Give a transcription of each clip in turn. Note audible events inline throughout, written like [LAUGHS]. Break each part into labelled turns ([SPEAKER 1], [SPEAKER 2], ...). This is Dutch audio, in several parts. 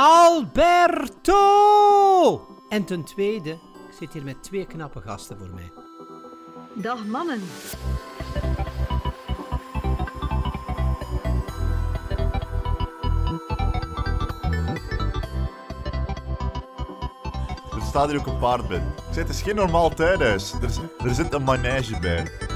[SPEAKER 1] Alberto! En ten tweede, ik zit hier met twee knappe gasten voor mij.
[SPEAKER 2] Dag mannen.
[SPEAKER 3] Er staat hier ook een paard bij. Het is geen normaal tuinhuis. Er, er zit een manege bij.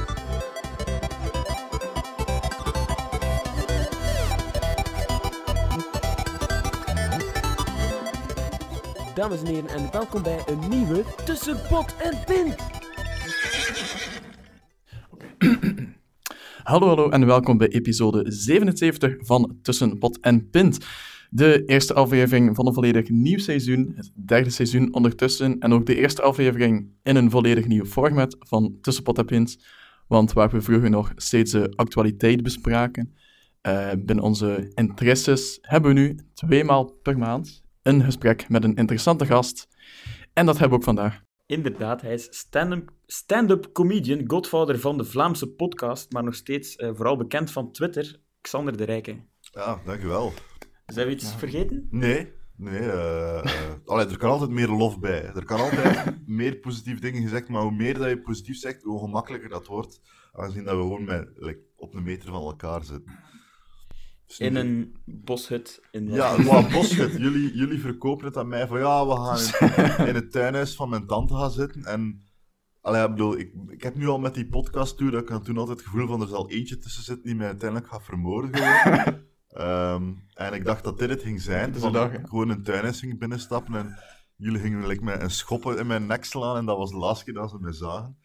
[SPEAKER 4] Dames en heren, en welkom bij een nieuwe Tussen Pot en Pint. [CLEARS THROAT]
[SPEAKER 5] Hallo, hallo en welkom bij episode 77 van Tussen Pot en Pint. De eerste aflevering van een volledig nieuw seizoen, het derde seizoen ondertussen, en ook de eerste aflevering in een volledig nieuw format van Tussen Pot en Pint. Want waar we vroeger nog steeds de actualiteit bespraken, eh, binnen onze interesses, hebben we nu tweemaal per maand een gesprek met een interessante gast. En dat hebben we ook vandaag.
[SPEAKER 4] Inderdaad, hij is stand-up stand comedian, godvader van de Vlaamse podcast, maar nog steeds eh, vooral bekend van Twitter, Xander de Rijke.
[SPEAKER 3] Ja, dankjewel.
[SPEAKER 4] Zijn we iets vergeten?
[SPEAKER 3] Nee, nee. eh, [LAUGHS] allee, er kan altijd meer lof bij. Er kan altijd [LAUGHS] meer positieve dingen gezegd, maar hoe meer dat je positief zegt, hoe gemakkelijker dat wordt. Aangezien dat we gewoon met, like, op een meter van elkaar zitten. Dus
[SPEAKER 4] In een boshut in
[SPEAKER 3] Ja, [LAUGHS] wat bullshit. Jullie, jullie verkopen het aan mij van ja, we gaan in, [LAUGHS] in het tuinhuis van mijn tante gaan zitten. En allee, ik bedoel, ik, ik heb nu al met die podcast toe, dat ik toen altijd het gevoel van er zal eentje tussen zitten die mij uiteindelijk gaat vermoorden. [LAUGHS] Ehm, en ik dacht dat dit het ging zijn.
[SPEAKER 5] een dag,
[SPEAKER 3] dat ik gewoon een tuinhuis ging binnenstappen en jullie gingen like, met een schoppen in mijn nek slaan. En dat was de laatste keer dat ze me zagen.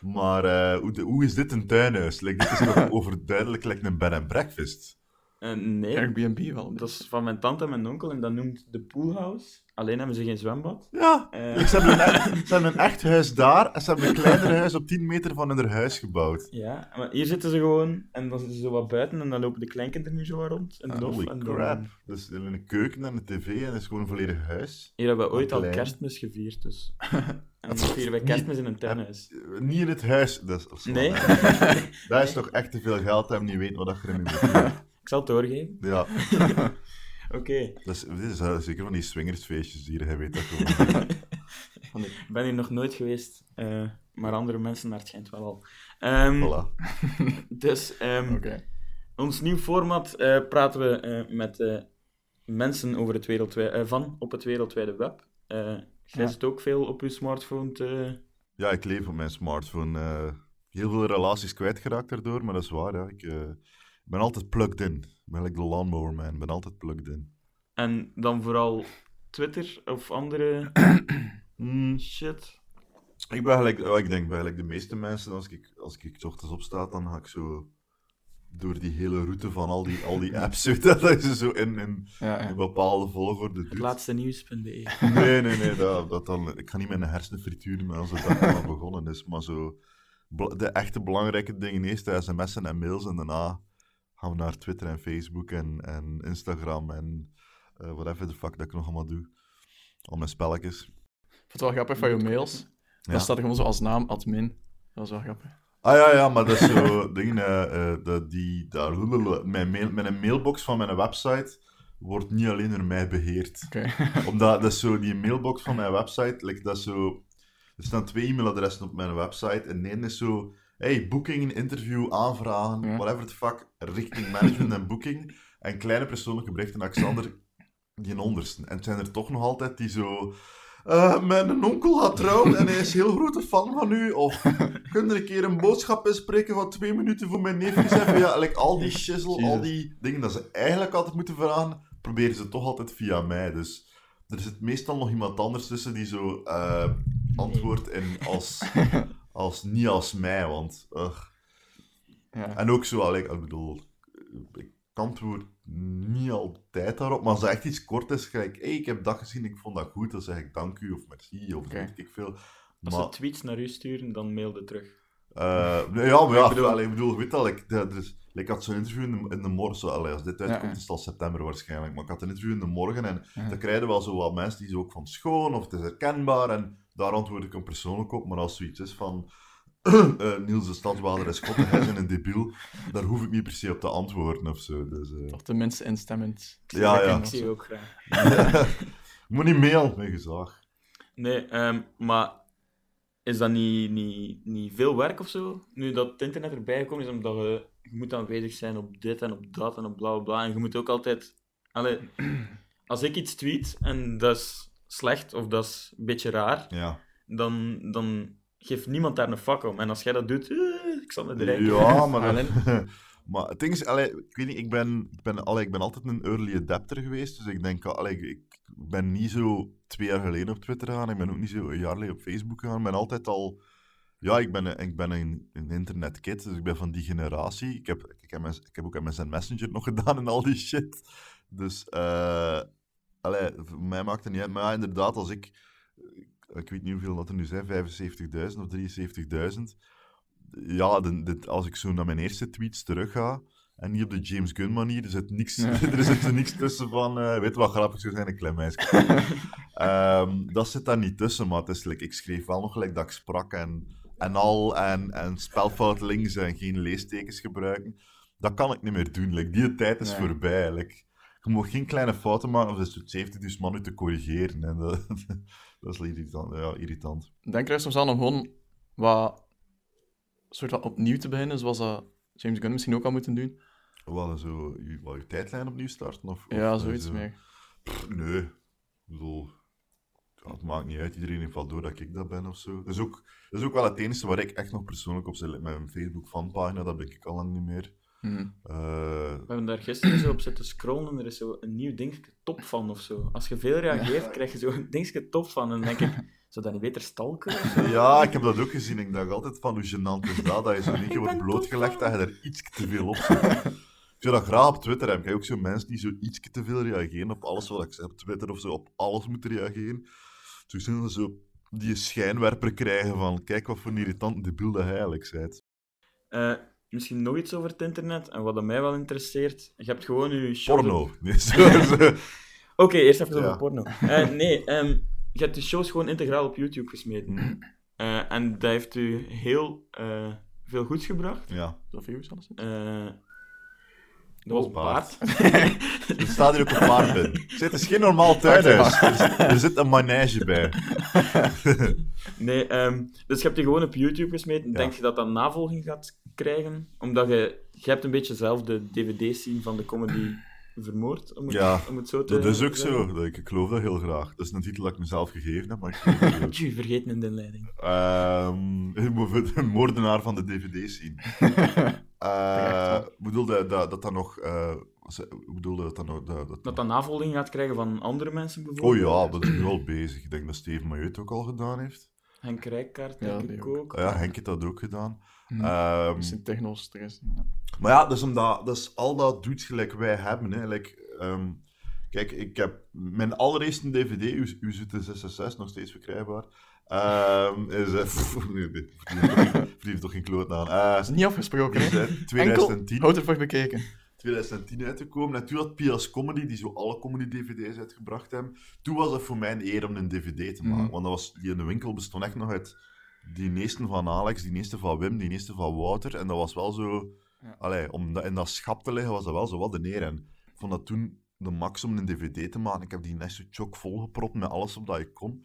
[SPEAKER 3] Maar eh, hoe, de- hoe is dit een tuinhuis? Like, dit is toch overduidelijk like een bed and breakfast?
[SPEAKER 4] Eh, nee,
[SPEAKER 5] Airbnb wel.
[SPEAKER 4] dat is van mijn tante en mijn onkel en dat noemt de poolhouse. Alleen hebben ze geen zwembad.
[SPEAKER 3] Ja,
[SPEAKER 4] Eh,
[SPEAKER 3] Ze hebben, een echt, ze hebben een echt huis daar en ze hebben een kleiner huis op 10 meter van hun huis gebouwd.
[SPEAKER 4] ja, maar hier zitten ze gewoon en dan zitten ze wat buiten en dan lopen de kleinkinderen nu zo rond. En dof,
[SPEAKER 3] Holy
[SPEAKER 4] en dan-
[SPEAKER 3] crap. Dus in een keuken en een tv en het is gewoon een volledig huis.
[SPEAKER 4] Hier hebben we ooit al kerstmis gevierd, dus... [LAUGHS] En dan vieren wij kerstmis in een tuinhuis.
[SPEAKER 3] Niet in het huis. Dat is, of zo.
[SPEAKER 4] Nee? [LAUGHS]
[SPEAKER 3] Dat is toch echt te veel geld dat je niet weet wat dat je ermee moet doen. [LAUGHS]
[SPEAKER 4] Ik zal het doorgeven.
[SPEAKER 3] Ja, [LAUGHS]
[SPEAKER 4] Oké.
[SPEAKER 3] dit is eh, zeker van die swingersfeestjes hier, hij weet dat gewoon. [LAUGHS]
[SPEAKER 4] Ik ben hier nog nooit geweest, eh, maar andere mensen naar het schijnt wel al. Ehm,
[SPEAKER 3] Voilà. [LAUGHS]
[SPEAKER 4] Dus ehm,
[SPEAKER 5] Oké.
[SPEAKER 4] ons nieuw format eh, praten we eh, met eh, mensen over het wereldwij- eh, van op het wereldwijde web. Eh, jij
[SPEAKER 5] Ja.
[SPEAKER 4] zit ook veel op je smartphone te...
[SPEAKER 3] Ja, ik leef op mijn smartphone. eh, heel veel relaties kwijtgeraakt daardoor, maar dat is waar. Ja. Ik eh, ben altijd plugged in. Ik ben like de lawnmower man. Ik ben altijd plugged in.
[SPEAKER 4] En dan vooral Twitter of andere [CLEARS THROAT]
[SPEAKER 3] Mm.
[SPEAKER 4] shit.
[SPEAKER 3] Ik ben gelijk, ik denk bij gelijk de meeste mensen, als ik, als ik 's ochtends opsta, dan ga ik zo door die hele route van al die, al die apps, je, [LAUGHS] dat je zo in, in
[SPEAKER 5] Ja,
[SPEAKER 3] een
[SPEAKER 5] ja.
[SPEAKER 3] bepaalde volgorde
[SPEAKER 4] Het
[SPEAKER 3] doet.
[SPEAKER 4] laatste nieuws.be. [LAUGHS]
[SPEAKER 3] Nee, nee, nee, dat, dat dan, ik ga niet mijn hersenen frituren met als de dag al begonnen is, maar zo de echte belangrijke dingen eerst, de sms'en en mails, en daarna gaan we naar Twitter en Facebook en, en Instagram en eh whatever the fuck dat ik nog allemaal doe. Al mijn spelletjes.
[SPEAKER 5] Ik vind het wel grappig van je mails.
[SPEAKER 3] Ja.
[SPEAKER 5] Dan staat er gewoon zo als naam admin. Dat is wel grappig.
[SPEAKER 3] Ah ja, ja, maar dat is zo. [LAUGHS] dingen, dat die, daar, mijn, mail, mijn mailbox van mijn website wordt niet alleen door mij beheerd.
[SPEAKER 5] Oké. [LAUGHS]
[SPEAKER 3] Omdat dat is zo, die mailbox van mijn website, like, dat is zo. Er staan twee e-mailadressen op mijn website. En één is zo. Hey, boeking, interview, aanvragen,
[SPEAKER 5] Ja.
[SPEAKER 3] whatever the fuck, richting management en booking. [LAUGHS] En kleine persoonlijke berichten, Alexander, die onderste. En het zijn er toch nog altijd die zo. eh, mijn onkel gaat trouwen en hij is [LAUGHS] heel grote fan van u. Of kun je een keer een boodschap inspreken van twee minuten voor mijn neefjes hebben? Ja, like, al die shizzle, al die dingen dat ze eigenlijk altijd moeten vragen, proberen ze toch altijd via mij. Dus er zit meestal nog iemand anders tussen die zo eh, antwoordt in als, [LAUGHS] als niet als mij, want... ugh.
[SPEAKER 5] Ja.
[SPEAKER 3] En ook zo, allee, ik bedoel, ik antwoord niet altijd daarop, maar als het echt iets kort is, ga ik, hey, ik heb dat gezien, ik vond dat goed, dan zeg ik dank u of merci of
[SPEAKER 5] Oké.
[SPEAKER 3] weet ik veel.
[SPEAKER 4] Als
[SPEAKER 3] Maar,
[SPEAKER 4] ze tweets naar u sturen, dan mail je terug.
[SPEAKER 3] Eh, nee, ja, maar ja,
[SPEAKER 4] Ik bedoel-
[SPEAKER 3] allee, ik bedoel, weet dat, ik, er is, ik had zo'n interview in de, in de morgen, zo, allee, als dit uitkomt
[SPEAKER 5] ja.
[SPEAKER 3] is het al september waarschijnlijk, maar ik had een interview in de morgen en
[SPEAKER 5] Ja.
[SPEAKER 3] dan krijgen wel zo wat mensen die zo ook van schoon of het is herkenbaar en daar antwoord ik hem persoonlijk op, maar als zoiets is van [CLEARS THROAT] eh, Niels de Stadsbader is God, hij is een debiel. Daar hoef ik niet per se op te antwoorden of zo. Dus, eh.
[SPEAKER 5] Of tenminste instemmend.
[SPEAKER 3] Ja,
[SPEAKER 4] Dat
[SPEAKER 3] ja.
[SPEAKER 4] Ik zie je ook graag. [LAUGHS]
[SPEAKER 3] Moet niet mailen, mijn gezag.
[SPEAKER 4] Nee, ehm, maar is dat niet, niet, niet veel werk of zo? Nu dat het internet erbij gekomen is, omdat je, je moet aanwezig zijn op dit en op dat en op bla bla bla. En je moet ook altijd. Allee, [CLEARS THROAT] als ik iets tweet en dat is slecht of dat is een beetje raar,
[SPEAKER 3] Ja.
[SPEAKER 4] dan, dan geeft niemand daar een fuck om. En als jij dat doet, eh, ik zal het erin.
[SPEAKER 3] Ja, maar. [LAUGHS] [LAUGHS] maar het ding is, ik weet niet, ik ben, ik, ben, allee, ik ben altijd een early adapter geweest, dus ik denk, allee, ik, ben niet zo twee jaar geleden op Twitter gegaan, ik ben ook niet zo een jaar geleden op Facebook gegaan, ik ben altijd al, ja, ik ben, ik ben een, een internetkid, dus ik ben van die generatie. Ik heb, ik heb, ik heb ook MSN Messenger nog [LAUGHS] gedaan en al die shit. Dus, eh allee, voor mij maakt het niet uit, maar ja, inderdaad, als ik, ik weet niet hoeveel dat er nu zijn, 75.000 of 73.000, ja, de, de- als ik zo naar mijn eerste tweets terug ga, en niet op de James Gunn manier, er zit niks,
[SPEAKER 5] Ja. [LAUGHS]
[SPEAKER 3] er zit er niks tussen van, eh, weet je wat grappig zou zijn, een klein meisje. [LAUGHS] Ehm, dat zit daar niet tussen, maar het is, like, ik schreef wel nog gelijk dat ik sprak en, en al, en, en spelfout links en geen leestekens gebruiken. Dat kan ik niet meer doen, like, die tijd is
[SPEAKER 5] Nee.
[SPEAKER 3] voorbij. Like, je mag geen kleine fouten maken, of er is 70 dus man te corrigeren. En [LAUGHS] dat, dat is irritant. Ja, irritant.
[SPEAKER 5] Denk er soms aan om gewoon wat soort van opnieuw te beginnen, zoals dat James Gunn misschien ook al moeten doen.
[SPEAKER 3] Wel, zo, je, wel, je tijdlijn opnieuw starten? Of, of,
[SPEAKER 5] Ja,
[SPEAKER 3] eh,
[SPEAKER 5] zoiets
[SPEAKER 3] zo?
[SPEAKER 5] meer.
[SPEAKER 3] Pff, nee. Ik bedoel, ja, het maakt niet uit. Iedereen heeft wel door dat ik dat ben of zo. Dat is ook, dat is ook wel het enige waar ik echt nog persoonlijk op zit. Like Mijn Facebook fanpagina, dat ben ik al lang niet meer.
[SPEAKER 5] Hm.
[SPEAKER 3] Eh,
[SPEAKER 4] We hebben daar gisteren zo op zitten scrollen en er is zo een nieuw dingetje top van of zo. Als je veel reageert, krijg je zo een dingetje top van. En dan denk ik, zou dat niet beter stalken?
[SPEAKER 3] ja, ik heb dat ook gezien. Ik dacht altijd van hoe gênant is dat, dat je zo niet wordt blootgelegd, dat je er iets te veel op zit. Ik zou dat graag op Twitter hebben. Ik heb ook zo mensen die zo iets te veel reageren op alles wat ik zeg op Twitter of zo op alles moeten reageren. Zo zijn ze zo die schijnwerper krijgen van kijk wat voor een irritant debiel dat hij eigenlijk bent.
[SPEAKER 4] Eh, misschien nog iets over het internet. En wat mij wel interesseert, je hebt gewoon je.
[SPEAKER 3] Porno. Nee. [LAUGHS]
[SPEAKER 4] Oké, eerst even over
[SPEAKER 3] Ja.
[SPEAKER 4] porno. Eh, nee, ehm, je hebt de shows gewoon integraal op YouTube gesmeten. [CLEARS THROAT] Eh, en dat heeft u heel eh, veel goeds gebracht.
[SPEAKER 3] Ja.
[SPEAKER 5] Zoveel views alles.
[SPEAKER 4] Eh dat was
[SPEAKER 3] Paard.
[SPEAKER 4] paard. [LAUGHS] [LAUGHS]
[SPEAKER 3] Er staat hier ook een paard in. [LAUGHS] Het is geen normaal tuinhuis. Er, zit- er zit een manege bij.
[SPEAKER 4] Nee, ehm, dus je hebt die gewoon op YouTube gesmeten.
[SPEAKER 3] Ja.
[SPEAKER 4] Denk je dat dat navolging gaat krijgen? Omdat je, je hebt een beetje zelf de dvd-scene van de comedy vermoord, om het,
[SPEAKER 3] Ja,
[SPEAKER 4] om het zo te
[SPEAKER 3] Dat is ook
[SPEAKER 4] zeggen.
[SPEAKER 3] zo. Dat- Ik, ik geloof dat heel graag. Dat is een titel dat ik mezelf gegeven heb, maar ik [LAUGHS] dat.
[SPEAKER 4] Tju, vergeten in de inleiding.
[SPEAKER 3] Ehm, [LAUGHS] de moordenaar van de DVD-scene. [LAUGHS] Eh, Ik bedoel dat dat, dat, dat nog... eh, ik bedoel dat dat nog... Dat, dat,
[SPEAKER 4] Dat dat navolging gaat krijgen van andere mensen
[SPEAKER 3] oh
[SPEAKER 4] bijvoorbeeld.
[SPEAKER 3] ja, dat is nu al bezig. Ik denk dat Steven Majeut het ook al gedaan heeft.
[SPEAKER 4] Henk Rijkaard, denk ik
[SPEAKER 5] ook.
[SPEAKER 4] ook.
[SPEAKER 3] Ah ja, Henk heeft dat ook gedaan.
[SPEAKER 5] Hm.
[SPEAKER 3] Ehm,
[SPEAKER 5] Misschien techno-stress. Ja.
[SPEAKER 3] Maar ja, is, omdat, dat is al dat dudes gelijk wij hebben. Hè. Like, ehm, kijk, ik heb mijn allereerste DVD, U- UZT666, nog steeds verkrijgbaar. ehm, is, eh, [LAUGHS] nee, toch- geen kloot aan. Eh,
[SPEAKER 5] is niet afgesproken, hè?
[SPEAKER 3] eh,
[SPEAKER 5] Enkel,
[SPEAKER 3] 2010,
[SPEAKER 5] houd ervoor bekeken.
[SPEAKER 3] 2010 uitgekomen. En toen had Pias Comedy, die zo alle comedy-dvd's uitgebracht hebben, toen was het voor mij een eer om een dvd te maken.
[SPEAKER 5] Mhm.
[SPEAKER 3] Want dat was, die in de winkel bestond echt nog uit die eerste van Alex, die eerste van Wim, die eerste van Wouter. En dat was wel zo...
[SPEAKER 5] Ja.
[SPEAKER 3] Allee, om dat, in dat schap te liggen was dat wel zo wat de neer. En ik vond dat toen de max om een dvd te maken. Ik heb die net zo chock volgepropt met alles op dat ik kon.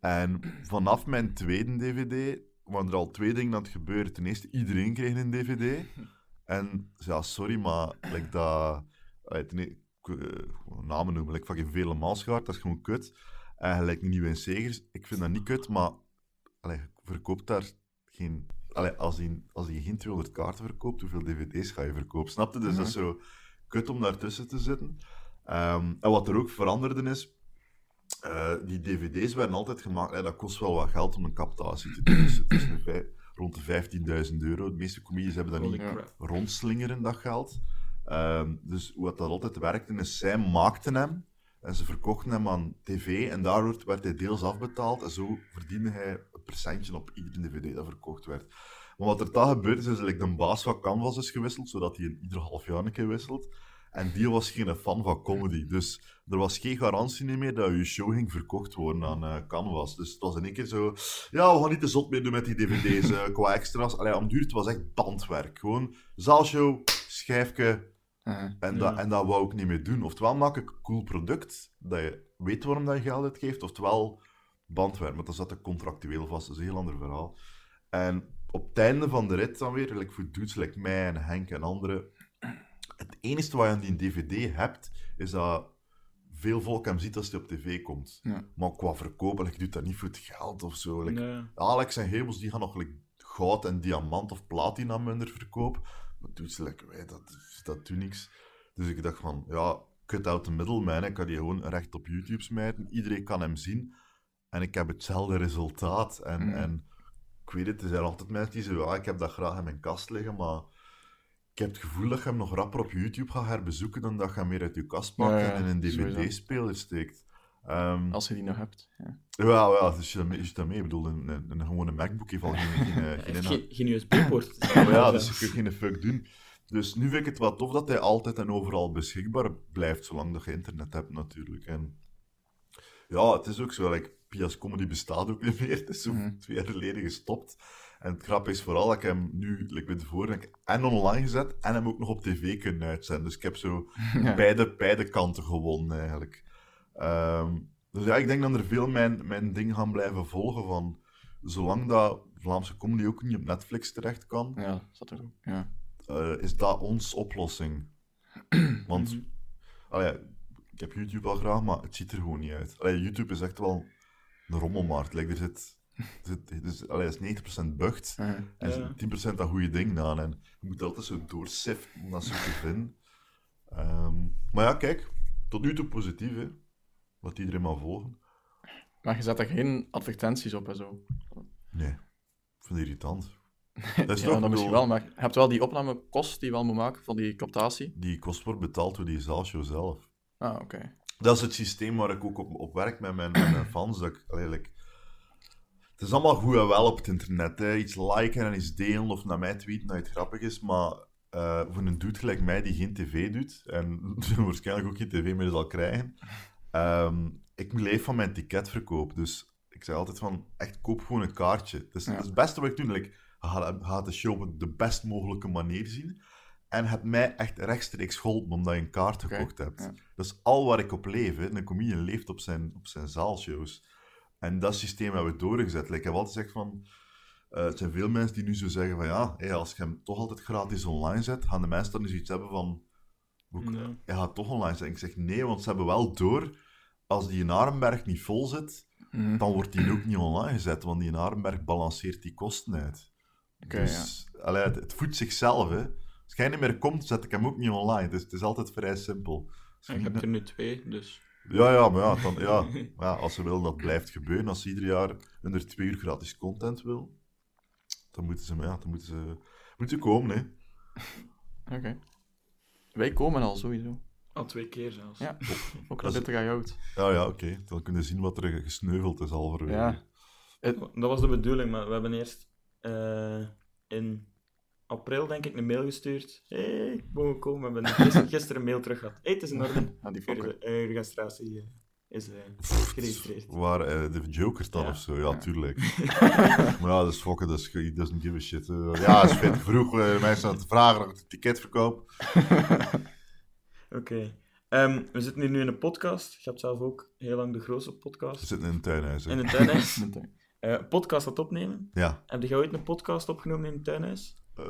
[SPEAKER 3] En vanaf mijn tweede dvd waren er al twee dingen aan het gebeuren. Ten eerste, iedereen kreeg een dvd. [LAUGHS] En ja, sorry, maar like dat... allee, ten e- ik, eh, namen noemen, like fucking Vele Maasgaard, dat is gewoon kut. En gelijk Nieuw en Segers, ik vind dat niet kut, maar allee, verkoopt daar geen... Allee, als je als die geen 200 kaarten verkoopt, hoeveel dvd's ga je verkopen? Snap je? Dus dat is zo kut om daartussen te zitten. Ehm, en wat er ook veranderde is, eh, die dvd's werden altijd gemaakt, dat kost wel wat geld om een captatie te doen. Dus het is een rond de 15.000 euro. De meeste comedies hebben dat niet
[SPEAKER 5] Ja.
[SPEAKER 3] rondslingeren, dat geld. Ehm, dus hoe dat altijd werkte, is zij maakten hem en ze verkochten hem aan tv en daardoor werd hij deels afbetaald en zo verdiende hij percentje op iedere dvd dat verkocht werd. Maar wat er dan gebeurd is, is dat de baas van Canvas is gewisseld, zodat hij in ieder half jaar een keer wisselt. En die was geen fan van comedy. Dus er was geen garantie meer dat je show ging verkocht worden aan eh, Canvas. Dus het was in één keer zo... Ja, we gaan niet te zot meer doen met die dvd's eh, qua extra's. Allee, om duur, het was echt bandwerk. Gewoon zaalshow, schijfje,
[SPEAKER 5] Uh,
[SPEAKER 3] en,
[SPEAKER 4] Ja.
[SPEAKER 3] dat, en dat wou ik niet meer doen. Oftewel maak ik een cool product, dat je weet waarom dat je geld uitgeeft, oftewel bandwerk. Maar dat zat er contractueel vast, dat is een heel ander verhaal. En op het einde van de rit dan weer, like voor dudes like mij en Henk en anderen, het enige wat je aan die dvd hebt, is dat veel volk hem ziet als hij op tv komt.
[SPEAKER 5] Ja.
[SPEAKER 3] Maar qua verkopen, like, doet dat niet voor het geld of zo. Like,
[SPEAKER 4] Nee.
[SPEAKER 3] Alex en Hebels die gaan nog like, goud en diamant of platina minder verkopen. Maar doet ze lekker wij, dat, dat doet niks. Dus ik dacht van, ja, cut out the middleman. Ik kan die gewoon recht op YouTube smijten. Iedereen kan hem zien. En ik heb hetzelfde resultaat. En,
[SPEAKER 5] Mhm.
[SPEAKER 3] en ik weet het, er zijn altijd mensen die zeggen, ja, ik heb dat graag in mijn kast liggen, maar ik heb het gevoel dat je hem nog rapper op YouTube gaat herbezoeken dan dat je hem meer uit je kast pakt
[SPEAKER 5] Ja, ja,
[SPEAKER 3] en in een dvd-speler steekt. Ehm,
[SPEAKER 5] als je die nog hebt. Ja.
[SPEAKER 3] ja, ja, dus je je daarmee ik bedoel, een, een, een gewone MacBook heeft al geen, geen, eh, geen
[SPEAKER 4] geen, geen USB-poort. [LAUGHS]
[SPEAKER 3] Ja, dus je kunt geen fuck doen. Dus nu vind ik het wel tof dat hij altijd en overal beschikbaar blijft, zolang dat je internet hebt natuurlijk. En ja, het is ook zo, like, Pia's Comedy bestaat ook niet meer. [LAUGHS] Het is zo
[SPEAKER 5] Mhm.
[SPEAKER 3] twee jaar geleden gestopt. En het grap is vooral dat ik hem nu, de vorige, heb ik en online gezet en hem ook nog op tv kunnen uitzenden. Dus ik heb zo [LAUGHS]
[SPEAKER 5] Ja.
[SPEAKER 3] beide, beide kanten gewonnen eigenlijk. Ehm, dus ja, ik denk dat er veel mijn, mijn ding gaan blijven volgen van zolang dat Vlaamse comedy ook niet op Netflix terecht kan,
[SPEAKER 5] ja, zat er ook. Ja.
[SPEAKER 3] eh, is dat ons oplossing. [CLEARS THROAT] Want allee, ik heb YouTube wel graag, maar het ziet er gewoon niet uit. Allee, YouTube is echt wel een rommelmarkt. Like, er zit, er zit, dus, allee, is 90% bucht
[SPEAKER 5] Uh,
[SPEAKER 3] en zit 10% dat goede dingen aan. En je moet altijd zo doorsiften om dat zo te vinden. Ehm, maar ja, kijk, tot nu toe positief, hè. Laat iedereen maar volgen.
[SPEAKER 5] maar je zet er geen advertenties op en zo.
[SPEAKER 3] Nee, ik vind het irritant. [LAUGHS] Dat is
[SPEAKER 5] ja,
[SPEAKER 3] toch,
[SPEAKER 5] dat misschien
[SPEAKER 3] bedoel,
[SPEAKER 5] wel, maar je hebt wel die opnamekost die je wel moet maken van die captatie.
[SPEAKER 3] Die kost wordt betaald door die zaalshow zelf.
[SPEAKER 5] Ah, oké.
[SPEAKER 3] Dat is het systeem waar ik ook op, op werk met mijn, met mijn fans. Dat ik, het is allemaal goed en wel op het internet. Hè. Iets liken en iets delen of naar mij tweeten dat het grappig is. Maar eh, voor een dude gelijk mij die geen tv doet, en [LAUGHS] waarschijnlijk ook geen tv meer zal krijgen, ehm, ik leef van mijn ticketverkoop. Dus ik zeg altijd van, echt koop gewoon een kaartje. Dus,
[SPEAKER 5] Ja.
[SPEAKER 3] Dat is het beste wat ik doe. Like, ga, ga de show op de best mogelijke manier zien. En het mij echt rechtstreeks geholpen omdat je een kaart gekocht hebt.
[SPEAKER 5] ja.
[SPEAKER 3] Dat is al waar ik op leef. Hè. Een comedian leeft op zijn, op zijn zaalshows. En dat systeem hebben we doorgezet. Like, ik heb altijd gezegd van... eh, het zijn veel mensen die nu zo zeggen van... Ja, hey, als je hem toch altijd gratis online zet, gaan de mensen dan eens iets hebben van... Hoe,
[SPEAKER 4] Nee.
[SPEAKER 3] Hij gaat toch online zetten. Ik zeg nee, want ze hebben wel door... Als die in Arenberg niet vol zit,
[SPEAKER 5] Mhm.
[SPEAKER 3] dan wordt die ook niet online gezet. Want die in Arenberg balanceert die kosten uit. Dus allee, het, het voedt zichzelf. Hè. Als jij niet meer komt, zet ik hem ook niet online. Dus het is altijd vrij simpel.
[SPEAKER 4] Ik heb er nu twee, dus...
[SPEAKER 3] ja, ja, maar ja, dan, ja, [LAUGHS] maar ja, als ze willen dat blijft gebeuren, als ze ieder jaar onder twee uur gratis content wil, dan moeten ze, maar ja, dan moeten ze, moeten ze komen, hè. [LAUGHS]
[SPEAKER 5] Oké. Wij komen al sowieso.
[SPEAKER 4] Al twee keer zelfs.
[SPEAKER 5] Ja, ook
[SPEAKER 3] Dat
[SPEAKER 5] al dit ga je oud.
[SPEAKER 3] Ja, ja, oké. Dan kunnen we zien wat er gesneuveld is al voor
[SPEAKER 5] Ja.
[SPEAKER 4] Dat was de bedoeling, maar we hebben eerst eh, in april, denk ik, een mail gestuurd. hey, mogen we komen? We hebben gisteren, een mail terug gehad. hey, het is in orde.
[SPEAKER 5] Ja, [LAUGHS] die
[SPEAKER 4] Uw
[SPEAKER 5] fokken.
[SPEAKER 4] uh, registratie eh, is eh, geregistreerd.
[SPEAKER 3] Waar eh, de Joker dan
[SPEAKER 4] Ja.
[SPEAKER 3] of zo, ja, tuurlijk. [LAUGHS] maar ja, dat is fokken, dat is, doesn't give a shit. eh. ja, het is vroeg, eh, mensen aan het vragen naar het ticketverkoop. [LAUGHS]
[SPEAKER 4] Oké. Ehm, we zitten hier nu in een podcast. Je hebt zelf ook heel lang de grootste
[SPEAKER 3] We
[SPEAKER 4] podcast
[SPEAKER 3] zitten in een tuinhuis, hè.
[SPEAKER 4] in een tuinhuis. Eh, een podcast het opnemen.
[SPEAKER 3] Ja.
[SPEAKER 4] Heb je ooit een podcast opgenomen in een tuinhuis?
[SPEAKER 3] Eh,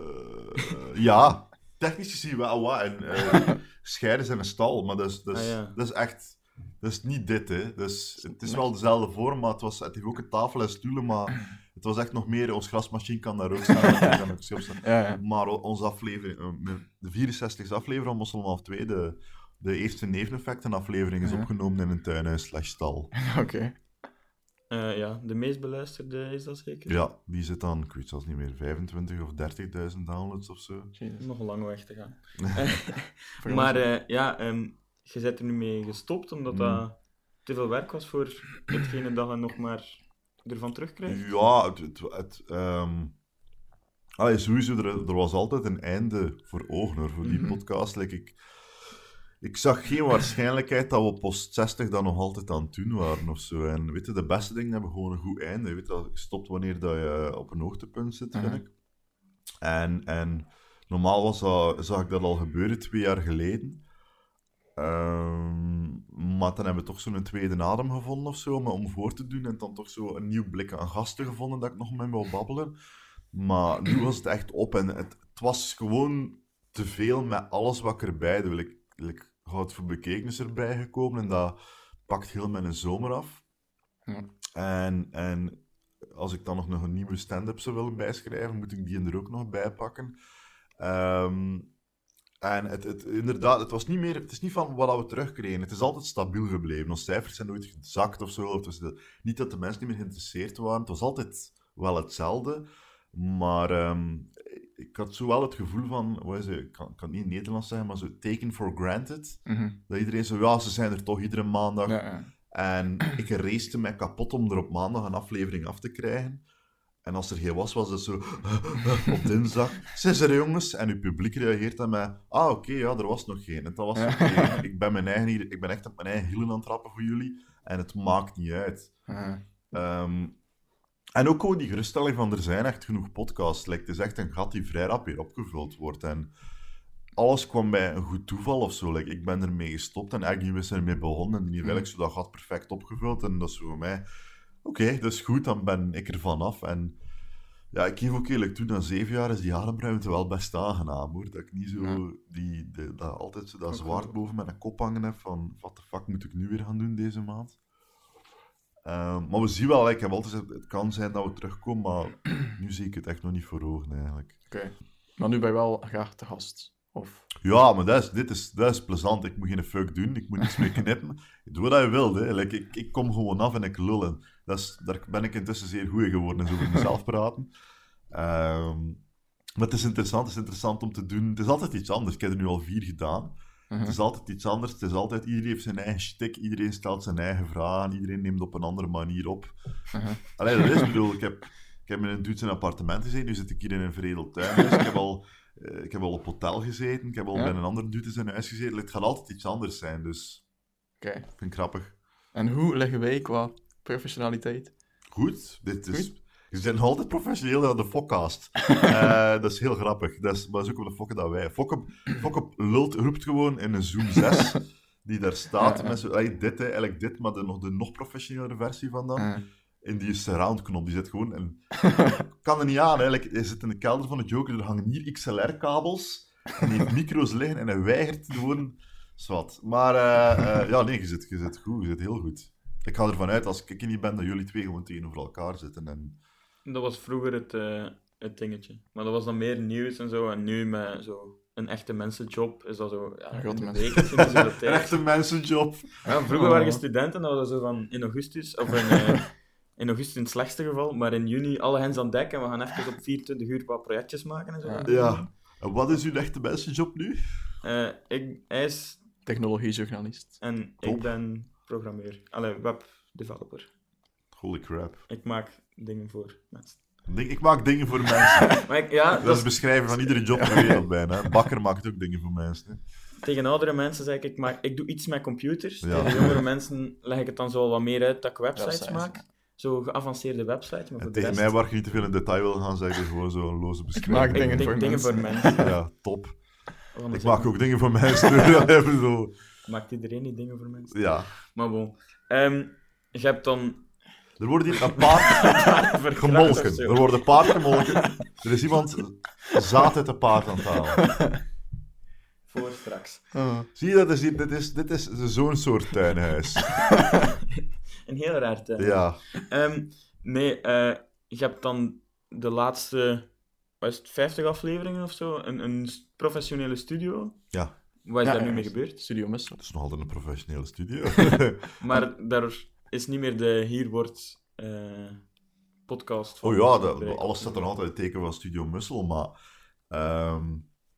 [SPEAKER 3] ja, technisch gezien wel wat. En eh, [LAUGHS] scheiden zijn een stal, maar dat is, dat is,
[SPEAKER 4] Ah, ja.
[SPEAKER 3] dat is echt... Dat is niet dit, hè. Dus, het is wel dezelfde vorm, maar het, was, het heeft ook een tafel en stoelen, maar het was echt nog meer... Ons grasmachine kan daar ook staan. [LAUGHS] ook.
[SPEAKER 5] Ja, ja.
[SPEAKER 3] Maar onze aflevering... eh, De 64e aflevering van Mossel half 2, de, de eerste neveneffecten aflevering, is
[SPEAKER 5] Ja.
[SPEAKER 3] opgenomen in een tuinhuis slash stal. [LAUGHS]
[SPEAKER 5] Oké.
[SPEAKER 4] Eh, ja, de meest beluisterde is dat zeker?
[SPEAKER 3] Ja, die zit dan, ik weet zelfs niet meer, 25 of 30.000 downloads of zo.
[SPEAKER 5] Jezus.
[SPEAKER 4] Nog een lange weg te gaan. [LAUGHS] [LAUGHS] Maar eh, ja, ehm, je bent er nu mee gestopt omdat dat te veel werk was voor hetgene dat je nog maar ervan terugkrijgt.
[SPEAKER 3] Ja, het... het, het ehm, allee, sowieso, er, er was altijd een einde voor ogen hoor, voor die
[SPEAKER 5] Mhm.
[SPEAKER 3] podcast. Like, ik, ik zag geen waarschijnlijkheid dat we op post 60 dan nog altijd aan het doen waren of zo. En weet je, de beste dingen hebben gewoon een goed einde. Je weet dat stopt wanneer dat je op een hoogtepunt zit, vind
[SPEAKER 5] Mhm.
[SPEAKER 3] ik. En, en normaal was dat, zag ik dat al gebeuren twee jaar geleden. Ehm, maar dan hebben we toch zo'n tweede adem gevonden of zo, om, om voor te doen. En dan toch zo een nieuw blik aan gasten gevonden dat ik nog mee wil babbelen. Maar nu was het echt op en het, het was gewoon te veel met alles wat ik erbij doe. Ik, ik, Goud voor bekeken is erbij gekomen en dat pakt heel mijn zomer af.
[SPEAKER 5] Ja.
[SPEAKER 3] En, en als ik dan nog een nieuwe stand-up zou willen bijschrijven, moet ik die er ook nog bij pakken. Ehm, en het, het, inderdaad, het, was niet meer, het is niet van wat we terugkregen. Het is altijd stabiel gebleven. Onze cijfers zijn nooit gezakt of zo. Het was de- niet dat de mensen niet meer geïnteresseerd waren. Het was altijd wel hetzelfde. Maar ehm, ik had zo wel het gevoel van, wat is het, ik kan, kan het niet in het Nederlands zeggen, maar zo taken for granted.
[SPEAKER 5] Mhm.
[SPEAKER 3] Dat iedereen zo, ja, ze zijn er toch iedere maandag.
[SPEAKER 5] Ja, ja.
[SPEAKER 3] En ik race mij kapot om er op maandag een aflevering af te krijgen. En als er geen was, was het zo [LAUGHS] op dinsdag. Zes er jongens. En uw publiek reageert dan met, ah oké, ja, er was nog geen. En dat was. Ik ben mijn eigen ik ben echt op mijn eigen hielen aan het trappen voor jullie. En het maakt niet uit. Ehm, en ook gewoon die geruststelling van, er zijn echt genoeg podcasts. Like, het is echt een gat die vrij rap weer opgevuld wordt. En alles kwam bij een goed toeval of zo. Like, ik ben ermee gestopt en eigenlijk is ermee begonnen. En die heb ik zo dat gat perfect opgevuld. En dat is voor mij... Oké, dat is goed, dan ben ik er vanaf. En ja, ik geef ook eerlijk toe, na zeven jaar is die ademruimte wel best aangenaam, hoor. Dat ik niet zo...
[SPEAKER 5] Ja.
[SPEAKER 3] Die, de, dat altijd zo dat zwaard boven mijn kop hangen heb van... Wat de fuck moet ik nu weer gaan doen deze maand? Ehm, maar we zien wel, ik heb altijd gezegd, het kan zijn dat we terugkomen, maar [CLEARS THROAT] nu zie ik het echt nog niet voor ogen, eigenlijk.
[SPEAKER 5] Oké. Maar nu ben je wel graag te gast. Of...
[SPEAKER 3] Ja, maar dat is, dit is, dat is plezant. Ik moet geen fuck doen, ik moet niets meer [LAUGHS] knippen. Doe wat je wilt, hè. Like, ik, ik kom gewoon af en ik lul. En dat is, daar ben ik intussen zeer goed in geworden, zo over mezelf [LAUGHS] praten. Ehm, maar het is interessant, het is interessant om te doen. Het is altijd iets anders. Ik heb er nu al vier gedaan. Het is altijd iets anders. Het is altijd, iedereen heeft zijn eigen shtick, iedereen stelt zijn eigen vragen, iedereen neemt op een andere manier op. Allee, dat is, bedoel, ik heb, ik heb in een Duitse appartement gezeten, nu zit ik hier in een veredeld tuinhuis. Ik heb al, eh, ik heb al op hotel gezeten, ik heb al
[SPEAKER 5] Ja.
[SPEAKER 3] bij een ander Duitse in huis gezeten. Het gaat altijd iets anders zijn, dus
[SPEAKER 5] Oké.
[SPEAKER 3] ik vind het grappig.
[SPEAKER 5] En hoe liggen wij qua professionaliteit?
[SPEAKER 3] Goed, dit is... Je zijn altijd professioneel aan de Fokcast. [LAUGHS] Eh, dat is heel grappig. Dat is, maar dat ook op de Fokke dat wij... Fokke, Fokke lult, roept gewoon in een Zoom 6, [LAUGHS] die daar staat. Met zo, dit, hè, eigenlijk dit, maar de, nog de nog professionele versie van dan.
[SPEAKER 5] Eh,
[SPEAKER 3] in die surround-knop. Die zit gewoon... En, kan er niet aan, eigenlijk. Hij zit in de kelder van de Joker, er hangen hier XLR-kabels. En die heeft micro's liggen en hij weigert gewoon... Zwat. Maar eh, eh, ja, nee, je zit, je zit goed. Je zit heel goed. Ik ga ervan uit, als ik er niet ben, dat jullie twee gewoon tegenover elkaar zitten. En...
[SPEAKER 4] Dat was vroeger het, eh, het dingetje. Maar dat was dan meer nieuws en zo. En nu met zo een echte mensenjob is dat zo... Ja,
[SPEAKER 5] Een
[SPEAKER 4] de week,
[SPEAKER 3] Een [LAUGHS] echte mensenjob.
[SPEAKER 4] Ja, vroeger waren je studenten, dat was zo van in augustus, of in, eh, [LAUGHS] in augustus in het slechtste geval, maar in juni alle hens aan dek en we gaan even op 24 uur wat projectjes maken en zo.
[SPEAKER 5] Ja.
[SPEAKER 3] Ja. En wat is uw echte mensenjob nu?
[SPEAKER 4] Eh, ik, hij is
[SPEAKER 5] technologiejournalist.
[SPEAKER 4] en
[SPEAKER 3] Top.
[SPEAKER 4] ik ben programmeur. Allee, webdeveloper.
[SPEAKER 3] Holy crap.
[SPEAKER 4] Ik maak dingen voor mensen.
[SPEAKER 3] Ik maak dingen voor mensen. [LAUGHS]
[SPEAKER 4] Maar ik, ja,
[SPEAKER 3] Dat is
[SPEAKER 4] dat
[SPEAKER 3] beschrijven van iedere job ter wereld bijna. Bakker maakt ook dingen voor mensen. hè.
[SPEAKER 4] tegen oudere mensen zeg ik, ik, maak, ik doe iets met computers.
[SPEAKER 3] Ja.
[SPEAKER 4] Tegen jongere mensen leg ik het dan zo wat meer uit dat ik websites
[SPEAKER 5] Websites,
[SPEAKER 4] maak. Zo geavanceerde websites. Maar voor de
[SPEAKER 3] tegen
[SPEAKER 4] rest-
[SPEAKER 3] mij, waar je niet te veel in detail wil gaan zeggen, gewoon zo'n loze
[SPEAKER 5] maak
[SPEAKER 3] beschrijving.
[SPEAKER 5] dingen
[SPEAKER 4] ik
[SPEAKER 5] voor
[SPEAKER 4] dingen
[SPEAKER 5] mensen.
[SPEAKER 4] voor mensen.
[SPEAKER 3] Ja, top. Ik maak ook dingen voor mensen. [LAUGHS]
[SPEAKER 4] Maakt iedereen niet dingen voor mensen?
[SPEAKER 3] ja.
[SPEAKER 4] Maar bon. Ehm, je hebt dan...
[SPEAKER 3] Er wordt hier een paard [LAUGHS] gemolken. Er wordt een paard gemolken. Er is iemand zaad uit de paard aan het halen.
[SPEAKER 4] Voor straks.
[SPEAKER 5] Ah.
[SPEAKER 3] Zie je, dat is hier, dit is, dit is zo'n soort tuinhuis. [LAUGHS]
[SPEAKER 4] Een heel raar tuin.
[SPEAKER 3] Ja.
[SPEAKER 4] Ehm, nee, eh, je hebt dan de laatste... Wat is het, 50 afleveringen of zo? Een, een professionele studio.
[SPEAKER 3] Ja.
[SPEAKER 4] Wat is
[SPEAKER 5] Ja,
[SPEAKER 4] daar nu mee gebeurd?
[SPEAKER 5] Studio Mussel.
[SPEAKER 3] Het is nog altijd een professionele studio. [LAUGHS]
[SPEAKER 4] Maar daar is niet meer de Hier wordt eh, podcast van.
[SPEAKER 3] Oh ja, alles staat er nog altijd in het teken van Studio Mussel, maar ehm,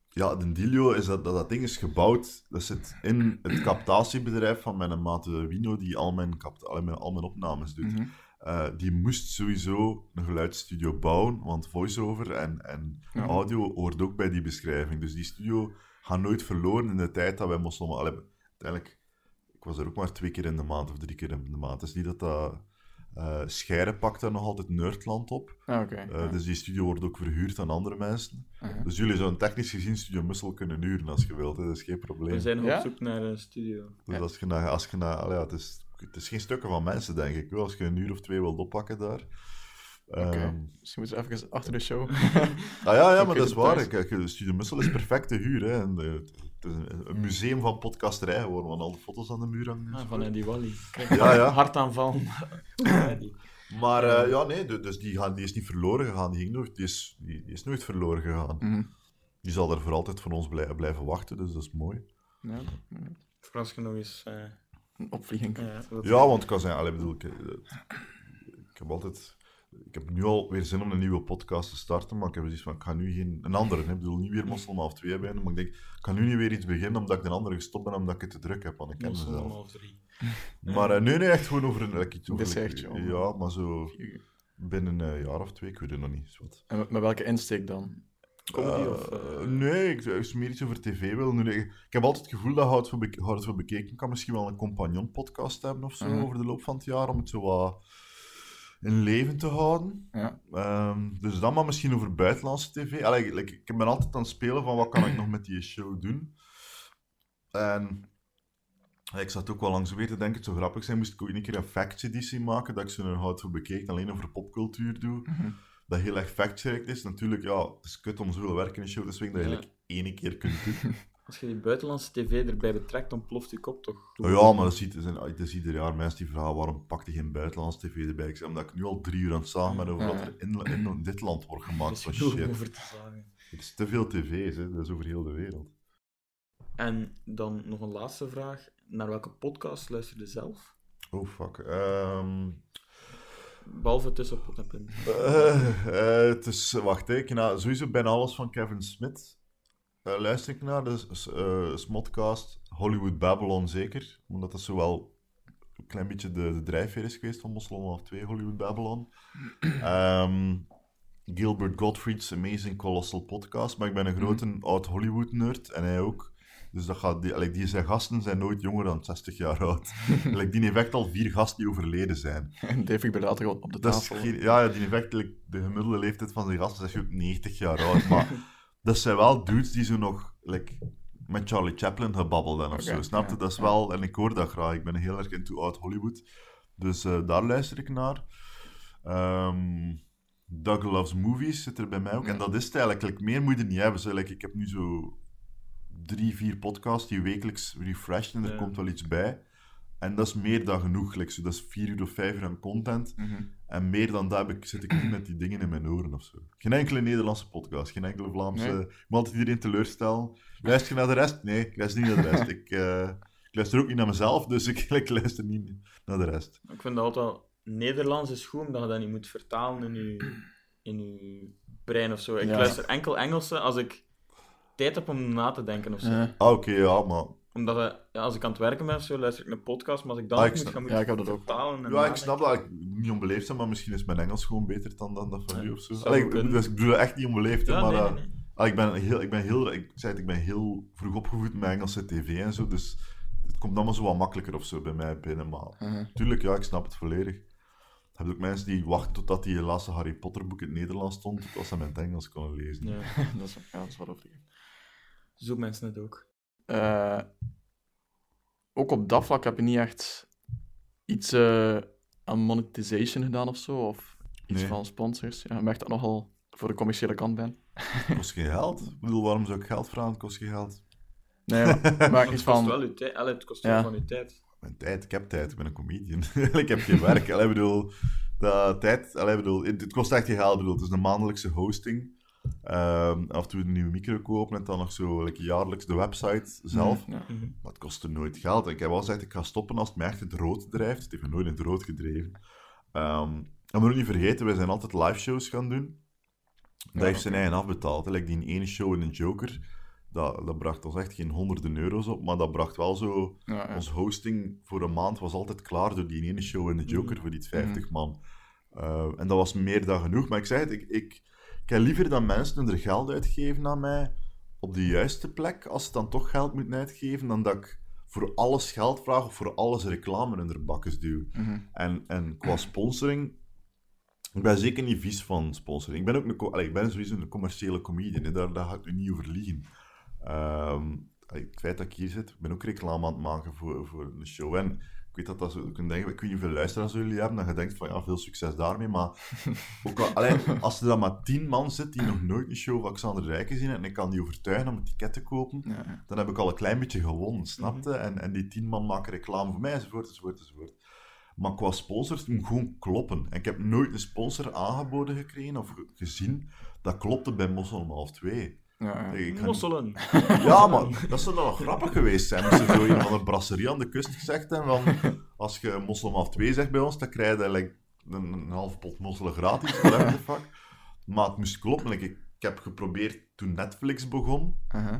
[SPEAKER 3] ja, de Dilio is dat, dat dat ding is gebouwd, dat zit in het captatiebedrijf van mijn maat Wino, die al mijn, capt- al mijn, al mijn opnames doet.
[SPEAKER 5] Mhm.
[SPEAKER 3] Eh, die moest sowieso een geluidsstudio bouwen, want voice-over en, en
[SPEAKER 5] Ja.
[SPEAKER 3] audio hoort ook bij die beschrijving. Dus die studio gaat nooit verloren in de tijd dat wij moesten... allee, eigenlijk, ik was er ook maar twee keer in de maand of drie keer in de maand. Het is niet dat dat... eh Scheire pakt daar nog altijd Nerdland op.
[SPEAKER 5] Ah, oké.
[SPEAKER 3] Eh,
[SPEAKER 5] ja.
[SPEAKER 3] Dus die studio wordt ook verhuurd aan andere mensen.
[SPEAKER 5] Uh-huh.
[SPEAKER 3] Dus jullie zouden technisch gezien Studio Mussel kunnen huren als je wilt. hè. Dat is geen probleem.
[SPEAKER 4] We zijn nog
[SPEAKER 5] Ja?
[SPEAKER 4] op zoek naar een studio.
[SPEAKER 3] Dus
[SPEAKER 5] Ja.
[SPEAKER 3] als je naar... Als je naar ja, het, is, het is geen stukken van mensen, denk ik. Als je een uur of twee wilt oppakken daar.
[SPEAKER 5] Oké.
[SPEAKER 3] Ehm,
[SPEAKER 5] Misschien moeten we even achter de show. [LAUGHS]
[SPEAKER 3] ah ja, ja maar dat is waar. Kijk, de Studio Mussel is perfect te huur. Hè. En, eh, het is een, een museum van podcasterij geworden, want al de foto's aan de muur hangen.
[SPEAKER 4] Ah, van Eddie Wally.
[SPEAKER 3] Ja, ja.
[SPEAKER 4] Hartaanval. [LAUGHS]
[SPEAKER 3] Maar eh, ja, nee, du- dus die, gaan, die is niet verloren gegaan. Die, ging nooit, die, is, die, die is nooit verloren gegaan.
[SPEAKER 5] Mhm.
[SPEAKER 3] Die zal er voor altijd van ons blij- blijven wachten, dus dat is mooi.
[SPEAKER 5] Ja,
[SPEAKER 4] eens... eh,
[SPEAKER 5] een opvlieging.
[SPEAKER 4] ja,
[SPEAKER 3] Ja, want ik kan zeggen, allee, bedoel, ik, eh, ik heb altijd... Ik heb nu al weer zin om een nieuwe podcast te starten, maar ik heb zoiets van, ik ga nu geen... Een andere, hè. ik bedoel, niet weer Mossel half twee beginnen, maar ik denk, ik ga nu niet weer iets beginnen omdat ik een andere gestopt ben, omdat ik het te druk heb, want ik ken
[SPEAKER 4] Mossel om
[SPEAKER 3] mezelf.
[SPEAKER 4] half drie. [LAUGHS]
[SPEAKER 3] Maar eh, nee, nee, echt gewoon over een... like, iets over,
[SPEAKER 5] Dessertje,
[SPEAKER 3] like,
[SPEAKER 5] of-
[SPEAKER 3] ja, maar zo binnen een jaar of twee, ik weet het nog niet. is wat.
[SPEAKER 5] En met, met welke insteek dan?
[SPEAKER 4] Comedy
[SPEAKER 3] Eh,
[SPEAKER 4] of... eh,
[SPEAKER 3] nee, ik zou meer iets over tv willen doen. Ik, heb altijd het gevoel dat Hout voor, Bek- Hout voor Bekeken kan misschien wel een compagnon-podcast hebben of zo
[SPEAKER 5] Mhm.
[SPEAKER 3] over de loop van het jaar, om het zo wat in leven te houden.
[SPEAKER 5] Ja.
[SPEAKER 3] Ehm, dus dan maar misschien over buitenlandse tv. Allee, like, ik ben altijd aan het spelen van wat kan ik nog met die show doen. En ik zat ook wel lang zo weer te denken, zou grappig zijn, moest ik ook een keer een facts-editie maken, dat ik zo'n hout voor bekeken alleen over popcultuur doe.
[SPEAKER 5] Mhm.
[SPEAKER 3] Dat heel erg fact-checked is. Natuurlijk, ja, het is kut om zoveel werk in een show te swingen, dat je
[SPEAKER 4] Ja.
[SPEAKER 3] eigenlijk één keer kunt doen. [LAUGHS]
[SPEAKER 4] Als je die buitenlandse tv erbij betrekt, dan ploft je kop toch?
[SPEAKER 3] Oh ja, maar dat is, dat is ieder jaar mensen die vragen waarom pakt hij geen buitenlands tv erbij? Ik zeg, omdat ik nu al drie uur aan het zagen ben over wat er in, in dit land wordt gemaakt van shit.
[SPEAKER 4] over te zeggen.
[SPEAKER 3] Het is te veel tv's, hè. dat is over heel de wereld.
[SPEAKER 4] En dan nog een laatste vraag. Naar welke podcast luister je zelf?
[SPEAKER 3] Oh, fuck. Ehm
[SPEAKER 4] Behalve tussen pot en punt.
[SPEAKER 3] eh, eh, het is, wacht, ik nou, sowieso bijna alles van Kevin Smith eh, luister ik naar. Dus eh Smodcast, Hollywood Babylon zeker, omdat dat zo wel een klein beetje de, de drijfveer is geweest van Moslem of 2, Hollywood Babylon. [CLEARS THROAT] Ehm, Gilbert Gottfried's Amazing Colossal Podcast, maar ik ben een grote oud-Hollywood-nerd en hij ook. Dus dat gaat, die, die zijn gasten zijn nooit jonger dan 60 jaar oud. [LAUGHS] Like, die heeft echt al vier gasten die overleden zijn.
[SPEAKER 5] En Dave, ik ben op de
[SPEAKER 3] is
[SPEAKER 5] tafel.
[SPEAKER 3] ja, ja, die like, de gemiddelde leeftijd van die gasten is ook 90 jaar oud. Maar [LAUGHS] dat zijn wel dudes die zo nog like, met Charlie Chaplin gebabbelden of zo. Snap je?
[SPEAKER 5] ja,
[SPEAKER 3] dat is wel, en ik hoor dat graag. Ik ben heel erg into oud Hollywood. Dus eh, daar luister ik naar. Ehm Doug Loves Movies zit er bij mij ook. En
[SPEAKER 5] Ja.
[SPEAKER 3] dat is het eigenlijk. Like, meer moet je niet hebben. Zo, like, ik heb nu zo drie, vier podcasts die wekelijks refreshen en er komt wel iets bij. En dat is meer dan genoeg. Like, zo, dat is vier uur of vijf uur aan content.
[SPEAKER 5] Mhm.
[SPEAKER 3] En meer dan dat heb ik, zit ik niet met die dingen in mijn oren of zo. Geen enkele Nederlandse podcast, geen enkele Vlaamse.
[SPEAKER 5] Nee.
[SPEAKER 3] Ik moet altijd iedereen teleurstellen. Luister je naar de rest? Nee, ik luister niet naar de rest. ik, eh, ik luister ook niet naar mezelf, dus ik, [LAUGHS] ik luister niet naar de rest.
[SPEAKER 4] Ik vind dat altijd wel... Nederlands is goed, omdat je dat niet moet vertalen in je, in je brein of zo. Ik
[SPEAKER 5] Ja.
[SPEAKER 4] luister enkel Engelse als ik tijd heb om na te denken of zo.
[SPEAKER 5] Ja.
[SPEAKER 3] Ah, oké, ja, maar...
[SPEAKER 4] Omdat je, ja, als ik aan het werken ben of zo, luister ik een podcast, maar als ik dan
[SPEAKER 3] Ah, ik
[SPEAKER 4] moet
[SPEAKER 3] snap-
[SPEAKER 4] gaan
[SPEAKER 5] Ja, ik heb dat ook.
[SPEAKER 4] vertalen
[SPEAKER 3] Ja, ik snap dat. Ik niet onbeleefd zijn, maar misschien is mijn Engels gewoon beter dan, dan dat van
[SPEAKER 4] Ja,
[SPEAKER 3] u of zo. Allee, ik, dus ik bedoel echt niet onbeleefd,
[SPEAKER 4] Ja,
[SPEAKER 3] maar...
[SPEAKER 4] nee,
[SPEAKER 3] eh,
[SPEAKER 4] nee, nee.
[SPEAKER 3] ah, ik ben heel... Ik ben heel ik zei het, ik ben heel vroeg opgevoed met Engelse tv en zo, dus het komt allemaal zo wat makkelijker of zo bij mij binnen, maar...
[SPEAKER 5] Mhm.
[SPEAKER 3] Tuurlijk, ja, ik snap het volledig. Je hebt ook mensen die wachten totdat die laatste Harry Potter boek in het Nederlands stond, tot ze hem in het Engels konden lezen.
[SPEAKER 4] Ja. [LAUGHS]
[SPEAKER 5] dat, is, ja, dat is.
[SPEAKER 4] Zo mensen het ook.
[SPEAKER 5] Eh, ook op dat vlak heb je niet echt iets eh, aan monetization gedaan of zo, of iets
[SPEAKER 3] Nee.
[SPEAKER 5] van sponsors. Ja, ik merk dat ik nogal voor de commerciële kant ben.
[SPEAKER 3] Het [LAUGHS] kost geen geld. Ik bedoel, waarom zou ik geld vragen? Het kost geen geld.
[SPEAKER 5] Nee, maar, [LAUGHS] maar
[SPEAKER 4] Maar
[SPEAKER 5] iets
[SPEAKER 4] het kost
[SPEAKER 5] van...
[SPEAKER 4] wel je tijd. Allee, het kost
[SPEAKER 5] Ja.
[SPEAKER 4] wel van je tijd.
[SPEAKER 3] Mijn tijd, ik heb tijd, ik ben een comedian. [LAUGHS] ik heb geen werk. Allee, ik bedoel, dat tijd, allee, ik bedoel, het, kost echt geen geld. Ik bedoel, het is een maandelijkse hosting. Ehm, af en toe een nieuwe micro kopen en dan nog zo like, jaarlijks de website zelf.
[SPEAKER 5] Ja.
[SPEAKER 4] Mhm.
[SPEAKER 3] Maar het kostte nooit geld. Ik heb wel gezegd, ik ga stoppen als het mij echt in het rood drijft. Het heeft me nooit in het rood gedreven. Ehm en we moeten niet vergeten, wij zijn altijd live shows gaan doen. Dat
[SPEAKER 5] Ja,
[SPEAKER 3] heeft zijn eigen afbetaald. Like die ene show in een Joker, dat, dat bracht ons echt geen honderden euro's op, maar dat bracht wel zo...
[SPEAKER 5] Ja.
[SPEAKER 3] Ons hosting voor een maand was altijd klaar door die ene show in de Joker
[SPEAKER 4] Mhm.
[SPEAKER 3] voor die 50 man. Eh, en dat was meer dan genoeg. Maar ik zei het, ik, ik, ik heb liever dat mensen er geld uitgeven aan mij op de juiste plek, als ze dan toch geld moeten uitgeven, dan dat ik voor alles geld vragen of voor alles reclame in de bakkes duwen.
[SPEAKER 5] Mhm.
[SPEAKER 3] En, en qua sponsoring, ik ben zeker niet vies van sponsoring. Ik ben ook een, allee, ik ben sowieso een commerciële comedian, hè. Daar, daar ga ik nu niet over liegen. Ehm, allee, het feit dat ik hier zit, ik ben ook reclame aan het maken voor, voor een show. En ik weet dat dat zo, kan denken, ik weet niet hoeveel luisteraars jullie hebben, dat je denkt van ja, veel succes daarmee. Maar [LAUGHS] ook al, als er dan maar tien man zit die nog nooit een show van Alexander Rijk gezien hebben en ik kan die overtuigen om een ticket te kopen,
[SPEAKER 5] Ja,
[SPEAKER 3] dan heb ik al een klein beetje gewonnen, snapte? En, en die tien man maken reclame voor mij, enzovoort, enzovoort, enzovoort. Maar qua sponsors, het moet gewoon kloppen. En ik heb nooit een sponsor aangeboden gekregen of ge- gezien dat klopte bij Mossel om half twee.
[SPEAKER 5] Ja, ja.
[SPEAKER 3] Ik ga-
[SPEAKER 4] Mosselen. [LAUGHS]
[SPEAKER 3] Ja, maar dat zou dan nog grappig geweest zijn. Als ze zo een van de brasserie aan de kust gezegd hebben van... Als je Mossel om half twee zegt bij ons, dan krijg je like, een, een half pot mosselen gratis. [LAUGHS] fuck. Maar het moest kloppen. Like, ik, ik heb geprobeerd toen Netflix begon...
[SPEAKER 5] Uh-huh.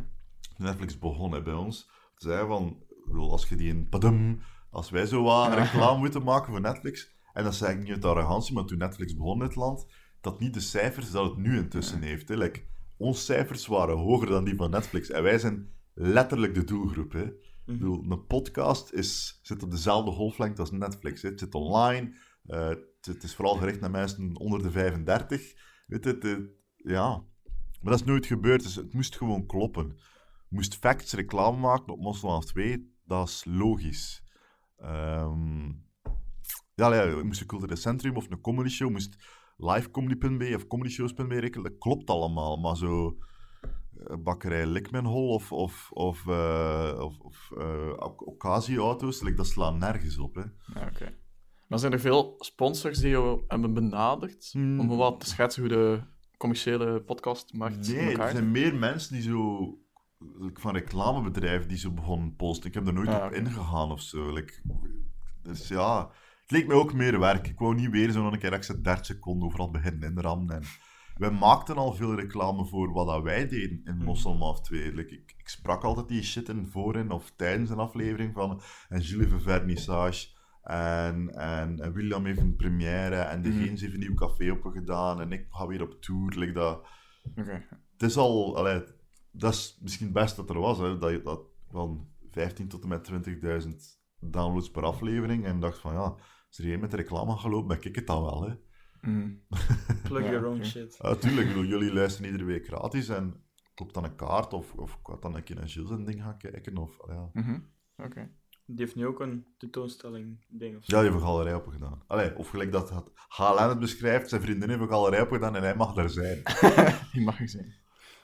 [SPEAKER 3] Netflix begon hè, bij ons. Ze zei van, als je die in padum, als wij zo wat reclame moeten maken voor Netflix, en dat zei ik niet uit arrogantie, maar toen Netflix begon in het land, dat niet de cijfers dat het nu intussen heeft. Hè. Like, onze cijfers waren hoger dan die van Netflix, en wij zijn letterlijk de doelgroep. Hè. Ik bedoel, een podcast is, zit op dezelfde golflengte als Netflix. Hè. Het zit online, eh, het, het is vooral gericht naar mensen onder de 35. Weet je, het, ja. Maar dat is nooit gebeurd, dus het moest gewoon kloppen moest Facts reclame maken op half 2, dat is logisch. Ehm ja, ja, moest een cultureel centrum of een comedy show, moest livecomedy.be of comedyshows.be rekenen, dat klopt allemaal, maar zo eh, bakkerij Likmenhol of, of, of, eh, of, of eh, like, dat slaat nergens op. Hè.
[SPEAKER 5] Ja, oké. Maar zijn er veel sponsors die jou hebben benaderd
[SPEAKER 3] Hmm.
[SPEAKER 5] om wat te schetsen hoe de commerciële podcastmarkt
[SPEAKER 3] Nee,
[SPEAKER 5] elkaar
[SPEAKER 3] er zijn meer mensen die zo van reclamebedrijven die zo begonnen posten. Ik heb er nooit
[SPEAKER 5] Ah,
[SPEAKER 3] op ingegaan of zo. like, dus ja, het leek mij ook meer werk. Ik wou niet weer zo nog een keer extra 30 seconden overal beginnen inrammen. En wij maakten al veel reclame voor wat dat wij deden in
[SPEAKER 5] Mhm.
[SPEAKER 3] Mossel half 2. Like, ik, ik sprak altijd die shit in voorin of tijdens een aflevering van. En Gilles heeft vernissage. En, en, en William heeft een première. En de
[SPEAKER 5] Mhm.
[SPEAKER 3] Geens heeft een nieuw café opengedaan. En ik ga weer op tour. Like dat, het is al, allee, dat is misschien het beste dat er was, hè, dat je dat van 15 tot en met 20.000 downloads per aflevering. En dacht van ja, er één met de reclame gaat lopen, ben ik het dan wel. Hè.
[SPEAKER 5] Mhm. [LAUGHS]
[SPEAKER 4] Plug
[SPEAKER 5] Ja,
[SPEAKER 4] your own shit.
[SPEAKER 3] Ja, tuurlijk, bedoel, jullie luisteren iedere week gratis en koop dan een kaart of, of ik ga dan een keer naar Gilles en ding gaan kijken. Of, ja.
[SPEAKER 5] Mhm. Oké.
[SPEAKER 4] Die heeft nu ook een tentoonstelling ding of zo.
[SPEAKER 3] ja, die heeft een galerij opgedaan. Allee, of gelijk dat HLN het beschrijft, zijn vriendin heeft een galerij opgedaan en hij mag daar zijn. [LAUGHS]
[SPEAKER 5] Die mag ik zien.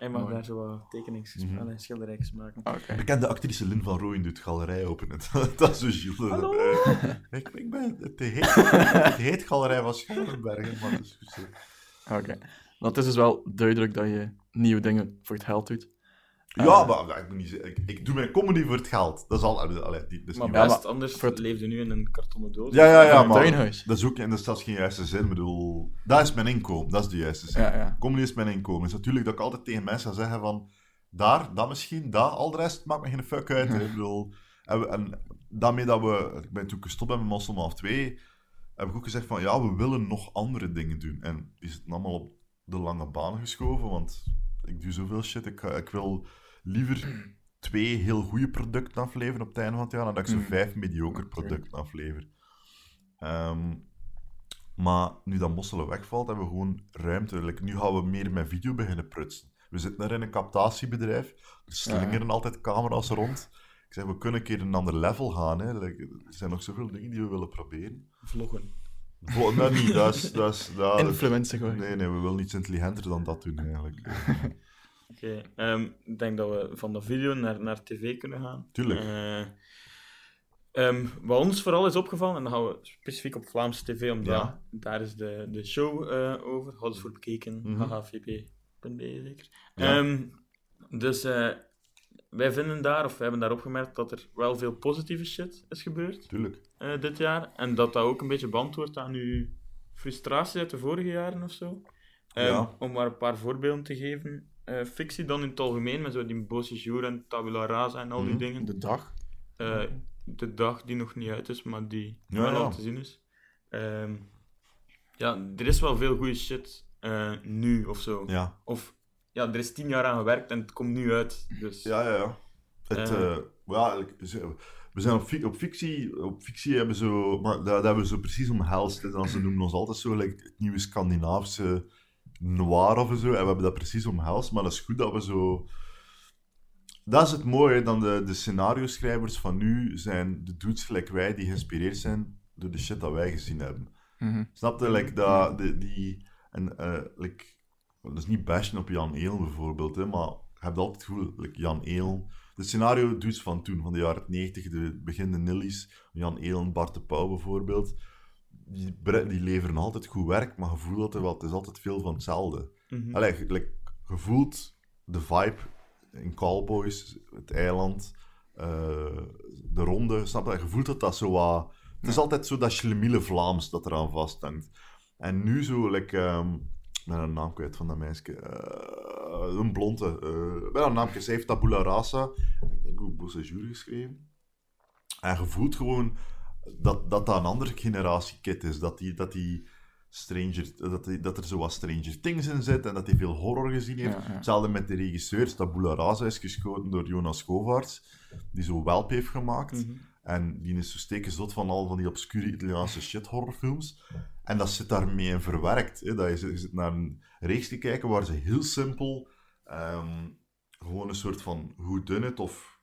[SPEAKER 4] Hij mag
[SPEAKER 5] Mooi.
[SPEAKER 4] daar zo wat tekenings,
[SPEAKER 3] Mhm.
[SPEAKER 4] allee, schilderijtjes maken.
[SPEAKER 5] Oké.
[SPEAKER 3] Bekende actrice Lynn van Rooyen doet galerij openen. [LAUGHS] dat is zo Gilles.
[SPEAKER 4] Hallo?
[SPEAKER 3] Eh, ik, ik ben het heet, het heet galerij van Schoenbergen, maar dat is goed zo.
[SPEAKER 5] Oké. Want het is dus wel duidelijk dat je nieuwe dingen voor het geld doet.
[SPEAKER 3] Ja,
[SPEAKER 5] Eh,
[SPEAKER 3] maar maar ik, moet niet ik, ik doe mijn comedy voor het geld. Dat is al... Allee, die, dat is
[SPEAKER 4] Maar
[SPEAKER 3] niet
[SPEAKER 4] best,
[SPEAKER 5] maar
[SPEAKER 4] anders
[SPEAKER 5] voor het-
[SPEAKER 4] leefde nu in een kartonnen doos.
[SPEAKER 3] Ja, ja, ja, maar
[SPEAKER 5] tuinhuis.
[SPEAKER 3] dat is ook en dat is zelfs geen juiste zin. Ik bedoel, dat is mijn inkomen, dat is de juiste zin.
[SPEAKER 5] Ja, ja.
[SPEAKER 3] Comedy is mijn inkomen. Dus natuurlijk dat ik altijd tegen mensen ga zeggen van, daar, dat misschien, dat, al de rest maakt me geen fuck uit. [LAUGHS] Ik bedoel, en, we- en daarmee dat we, ik ben toen gestopt met Moslim half 2, heb ik ook gezegd van, ja, we willen nog andere dingen doen. En die zitten allemaal op de lange baan geschoven, want ik doe zoveel shit. Ik, ik wil liever twee heel goede producten afleveren op het einde van het jaar, dan dat ik zo
[SPEAKER 5] Mm.
[SPEAKER 3] vijf mediocre producten aflever. Ehm, maar nu dat Mosselen wegvalt, hebben we gewoon ruimte. Like, nu gaan we meer met video beginnen prutsen. We zitten er in een captatierbedrijf. Er slingeren altijd camera's rond. Ik zeg, we kunnen een keer een ander level gaan. Hè. Like, er zijn nog zoveel dingen die we willen proberen.
[SPEAKER 4] Vloggen.
[SPEAKER 3] Vo- dat niet, dat is... Dat is dat, [LAUGHS]
[SPEAKER 5] Influencer gewoon.
[SPEAKER 3] Nee, nee, we willen iets intelligenter dan dat doen, eigenlijk. [LAUGHS]
[SPEAKER 4] Oké, ehm, ik denk dat we van de video naar, naar tv kunnen gaan.
[SPEAKER 3] Tuurlijk.
[SPEAKER 4] Ehm, wat ons vooral is opgevallen, en dan gaan we specifiek op Vlaamse tv, omdat
[SPEAKER 3] Ja.
[SPEAKER 4] daar is de, de show eh over. Houd voor bekeken,
[SPEAKER 3] Mhm.
[SPEAKER 4] hhvp.be zeker.
[SPEAKER 3] Ja.
[SPEAKER 4] Ehm, dus eh, wij vinden daar, of wij hebben daar opgemerkt, dat er wel veel positieve shit is gebeurd
[SPEAKER 3] Tuurlijk.
[SPEAKER 4] dit jaar. En dat dat ook een beetje beantwoordt aan uw frustratie uit de vorige jaren of zo.
[SPEAKER 3] Ja.
[SPEAKER 4] Om maar een paar voorbeelden te geven. Eh, fictie dan in het algemeen, met zo die Bosse Jour en Tabula Rasa en al die
[SPEAKER 3] Mhm.
[SPEAKER 4] dingen.
[SPEAKER 5] De dag.
[SPEAKER 4] Eh, de dag die nog niet uit is, maar die
[SPEAKER 3] Ja,
[SPEAKER 4] wel
[SPEAKER 3] ja.
[SPEAKER 4] al te zien is. Ehm, ja, er is wel veel goede shit eh, nu of zo.
[SPEAKER 3] Ja.
[SPEAKER 4] Of ja, er is tien jaar aan gewerkt en het komt nu uit. Dus
[SPEAKER 3] Ja, ja, ja. Het, ja, we zijn op, op fictie, op fictie hebben zo, maar dat, dat hebben we zo precies omhelst. Dan ze noemen ons altijd zo, like, het nieuwe Scandinavische noir of zo, en we hebben dat precies omhelst, maar dat is goed dat we zo... Dat is het mooie, dan de, de scenario-schrijvers van nu zijn de dudes gelijk wij die geïnspireerd zijn door de shit dat wij gezien hebben.
[SPEAKER 5] Mhm.
[SPEAKER 3] Snap je? Like, dat, de, die, en, like, dat is niet bashen op Jan Eel bijvoorbeeld, hè, maar je hebt altijd het gevoel, like Jan Eel, de scenario dudes van toen, van de jaren 90, de beginnende Nillies, Jan Eel en Bart de Pauw bijvoorbeeld, die, leveren altijd goed werk, maar je voelt dat er wel, het is altijd veel van hetzelfde. Allee, je, like, je voelt de vibe in Cowboys, het eiland, eh, de ronde, snap je? Je voelt dat dat zo wat... Het is altijd zo dat schlemiele Vlaams dat eraan vasthangt. En nu zo, like, ehm, ik ben een naam kwijt van dat meisje. eh, een blonde. eh, ben een naam kwijt. Zij heeft Tabula Rasa, ik denk ook Beau Séjour geschreven. En je voelt gewoon dat dat, dat een andere generatie kid is. Dat die, dat die Stranger, dat, die, dat er zo wat Stranger Things in zit en dat hij veel horror gezien heeft.
[SPEAKER 5] Ja, ja.
[SPEAKER 3] Hetzelfde met de regisseur. Tabula Rasa is geschoten door Jonas Govaerts, die zo Welp heeft gemaakt.
[SPEAKER 4] Mhm.
[SPEAKER 3] En die is zo steken zot van al van die obscure Italiaanse shit horrorfilms. En dat zit daarmee in verwerkt. Hè? Dat je, zit- je zit naar een reeks te kijken waar ze heel simpel ehm, gewoon een soort van whodunit of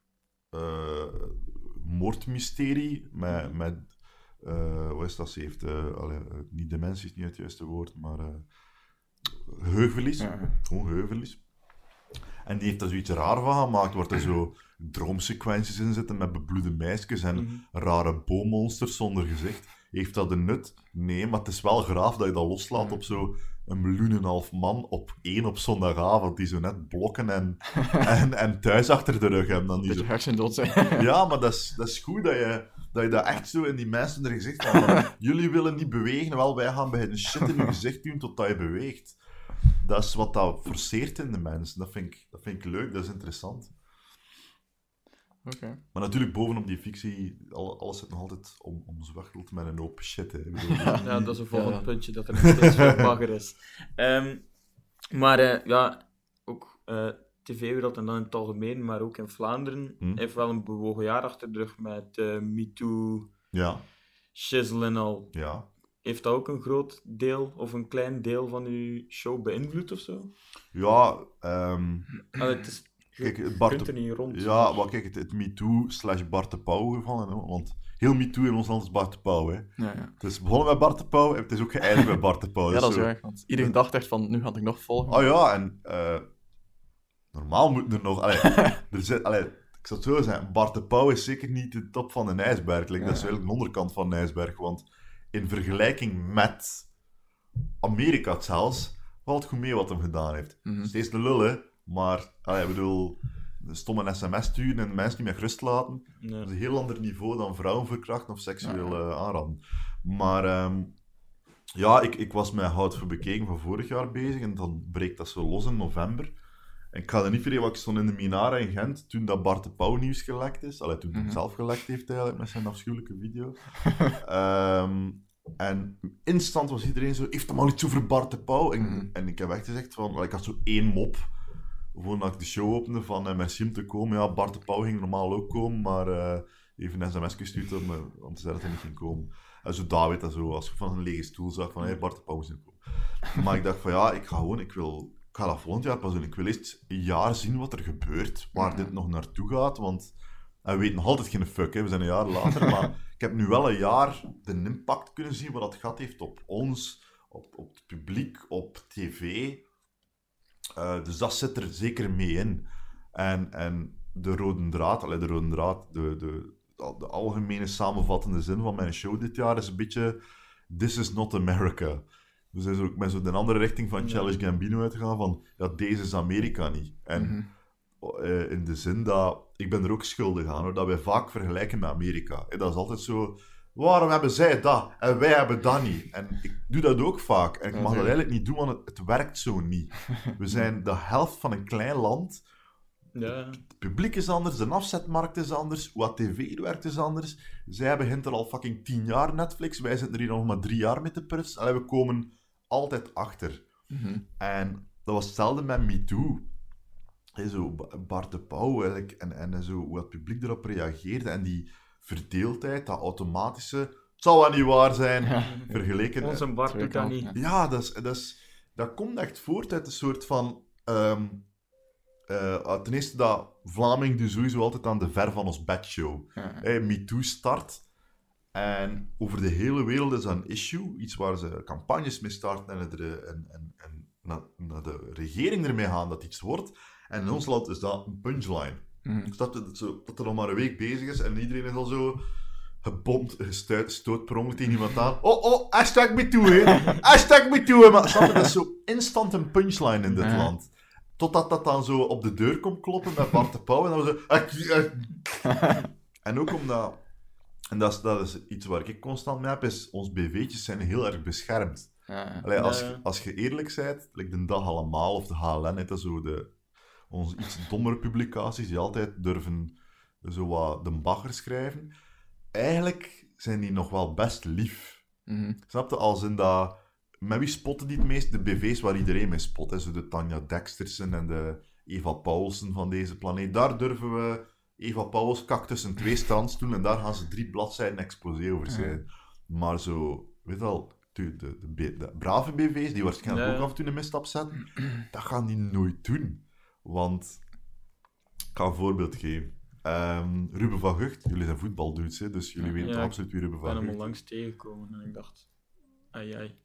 [SPEAKER 3] eh moordmysterie met, met eh, wat is dat? Ze heeft, eh, allee, niet dementie is niet het juiste woord, maar geheugenverlies.
[SPEAKER 5] Ja.
[SPEAKER 3] Gewoon. En die heeft daar zoiets raar van gemaakt, waar er zo droomsequenties in zitten met bebloede meisjes en
[SPEAKER 4] Mhm.
[SPEAKER 3] rare boommonsters zonder gezicht. Heeft dat een nut? Nee, maar het is wel graaf dat je dat loslaat op zo een miljoen en een half man op één op zondagavond, die zo net blokken en, [LAUGHS] en, en thuis achter de rug hebben. Dan die
[SPEAKER 5] Beetje
[SPEAKER 3] zo... [LAUGHS] Ja, maar dat is, dat is goed dat je, dat je dat echt zo in die mensen er gezicht van, [LAUGHS] Jullie willen niet bewegen, wel wij gaan bij een shit in je gezicht doen totdat je beweegt. Dat is wat dat forceert in de mensen. Dat vind ik, dat vind ik leuk, dat is interessant.
[SPEAKER 5] Oké.
[SPEAKER 3] Maar natuurlijk, bovenop die fictie, al- alles zit nog altijd om, omzwachteld met een hoop shit. Hè. Ik bedoel,
[SPEAKER 4] Ja, dat is een volgend
[SPEAKER 5] Ja.
[SPEAKER 4] puntje, dat er nog steeds veel bagger is. [LAUGHS] Ehm, maar eh, ja, ook eh tv-wereld en dan in het algemeen, maar ook in Vlaanderen,
[SPEAKER 3] Hm.
[SPEAKER 4] heeft wel een bewogen jaar achter de rug met eh MeToo,
[SPEAKER 3] Ja,
[SPEAKER 4] shizzle en al.
[SPEAKER 3] ja.
[SPEAKER 4] Heeft dat ook een groot deel of een klein deel van uw show beïnvloed of zo?
[SPEAKER 3] Ja, ehm,
[SPEAKER 4] Allee, het is,
[SPEAKER 3] kijk, het
[SPEAKER 4] kunt er niet rond.
[SPEAKER 3] Ja, maar kijk, het, het MeToo slash Bart de Pauw gevallen. Hè, want heel MeToo in ons land is Bart de Pauw. Hè.
[SPEAKER 5] Ja, ja.
[SPEAKER 3] Het is begonnen met Bart de Pauw en het is ook geëindigd met Bart de Pauw. [LAUGHS]
[SPEAKER 5] ja,
[SPEAKER 3] Dus
[SPEAKER 5] dat is
[SPEAKER 3] zo-
[SPEAKER 5] erg. Want iedereen dacht echt van, nu ga ik nog volgen.
[SPEAKER 3] Oh ja, en eh, normaal moet er nog... Allee, [LAUGHS] er zit, allee, ik zou het zo zeggen, Bart de Pauw is zeker niet de top van een ijsberg. Like, Dat is eigenlijk de onderkant van een ijsberg. Want in vergelijking met Amerika zelfs, valt goed mee wat hem gedaan heeft.
[SPEAKER 5] Mhm.
[SPEAKER 3] Steeds de lullen, maar allee, ik bedoel, stomme sms sturen en mensen niet meer gerust laten. Dat is een heel ander niveau dan vrouwen verkrachten of seksueel
[SPEAKER 5] Ja.
[SPEAKER 3] aanranden. Maar ehm, ja, ik, ik was met Hout voor Bekeken van vorig jaar bezig en dan breekt dat zo los in november. En ik ga er niet vergeten, wat ik stond in de Minara in Gent toen dat Bart de Pauw nieuws gelekt is. Allee, toen hij
[SPEAKER 5] Mhm.
[SPEAKER 3] zelf gelekt heeft eigenlijk met zijn afschuwelijke video. [LAUGHS] Ehm, en instant was iedereen zo, heeft hem al iets over Bart de Pauw? En,
[SPEAKER 5] Mhm.
[SPEAKER 3] en ik heb echt gezegd van, ik had zo één mop voordat ik de show opende van uh, merci om te komen. Ja, Bart de Pauw ging normaal ook komen, maar eh even een sms gestuurd om, om te zeggen dat hij niet ging komen. En zo David en zo, als je van een lege stoel zag van hey, Bart de Pauw moet niet komen. Maar ik dacht van ja, ik ga gewoon, ik wil, ik ga dat volgend jaar pas doen. Ik wil eerst een jaar zien wat er gebeurt, waar
[SPEAKER 5] Mhm.
[SPEAKER 3] dit nog naartoe gaat, want en we weten nog altijd geen fuck, hè. we zijn een jaar later, [LAUGHS] maar ik heb nu wel een jaar de impact kunnen zien wat dat gehad heeft op ons, op, op het publiek, op tv. Eh, dus dat zit er zeker mee in. En, en de rode draad, allee, de rode draad, de, de, de algemene samenvattende zin van mijn show dit jaar is een beetje This is not America. We zijn ik ben zo de andere richting van Challenge Gambino uitgegaan van ja, deze is Amerika niet. En
[SPEAKER 5] Mhm.
[SPEAKER 3] eh, in de zin dat, ik ben er ook schuldig aan, hoor, dat wij vaak vergelijken met Amerika. Eh, Dat is altijd zo, waarom hebben zij dat en wij hebben dat niet? En ik doe dat ook vaak. En ik mag dat eigenlijk niet doen, want het, het werkt zo niet. [LAUGHS] We zijn de helft van een klein land.
[SPEAKER 4] Ja.
[SPEAKER 3] Het publiek is anders, de afzetmarkt is anders, hoe tv werkt is anders. Zij begint er al fucking tien jaar Netflix, wij zitten er hier nog maar drie jaar mee te prutsen. Allee, we komen altijd achter.
[SPEAKER 5] Mhm.
[SPEAKER 3] En dat was hetzelfde met MeToo. Zo Ba- Bart de Pauw eigenlijk, en, en zo, hoe het publiek erop reageerde. En die verdeeldheid, dat automatische, het zal wel niet waar zijn,
[SPEAKER 5] Ja.
[SPEAKER 3] vergeleken...
[SPEAKER 4] Onze
[SPEAKER 3] eh,
[SPEAKER 4] doet dat niet.
[SPEAKER 5] ja.
[SPEAKER 3] Dat, is, dat, is, dat komt echt voort uit een soort van... ehm eh, ten eerste dat Vlaming dus sowieso altijd aan de ver van ons bed show.
[SPEAKER 5] Ja.
[SPEAKER 3] Hey, MeToo start. En over de hele wereld is dat een issue. Iets waar ze campagnes mee starten en, er, en, en, en naar, naar de regering ermee gaan dat iets wordt. En in ons land is dat een punchline. Dus dat, zo, dat er nog maar een week bezig is en iedereen is al zo gebomd, gestuit, stoot per ongeluk tegen iemand aan. Oh, oh, hashtag MeToo, hè. [LAUGHS] Hashtag hè. Maar snap je, dat is zo instant een punchline in dit
[SPEAKER 5] Ja.
[SPEAKER 3] land. Totdat dat dan zo op de deur komt kloppen met Bart de Pauw en dan zo... "Ah, ah." [LAUGHS] En ook omdat... En dat is, dat is iets waar ik constant mee heb, is ons BV'tjes zijn heel erg beschermd.
[SPEAKER 5] Ja.
[SPEAKER 3] Allee, als, als je eerlijk bent, like de dag allemaal of de HLN, het is zo de, onze iets dommere publicaties die altijd durven zo wat de bagger schrijven. Eigenlijk zijn die nog wel best lief. Snap je? Als in dat... Met wie spotten die het meest? De BV's waar iedereen mee spot. Hè? Zo de Tanja Dextersen en de Eva Paulsen van deze planeet. Daar durven we Eva Pauls kak tussen twee stands doen en daar gaan ze drie bladzijden exposé over zijn. Maar zo, weet je wel, de, de, de, brave BV's, die waarschijnlijk
[SPEAKER 4] Ja.
[SPEAKER 3] ook af en toe een misstap zetten, dat gaan die nooit doen. Want, ik ga een voorbeeld geven. Ehm, Ruben van Gucht, jullie zijn voetbaldudes, hè, dus jullie weten
[SPEAKER 4] Ja,
[SPEAKER 3] absoluut wie Ruben
[SPEAKER 4] Ik ben
[SPEAKER 3] van
[SPEAKER 4] hem
[SPEAKER 3] Gucht
[SPEAKER 4] onlangs tegengekomen en ik dacht, ai ai.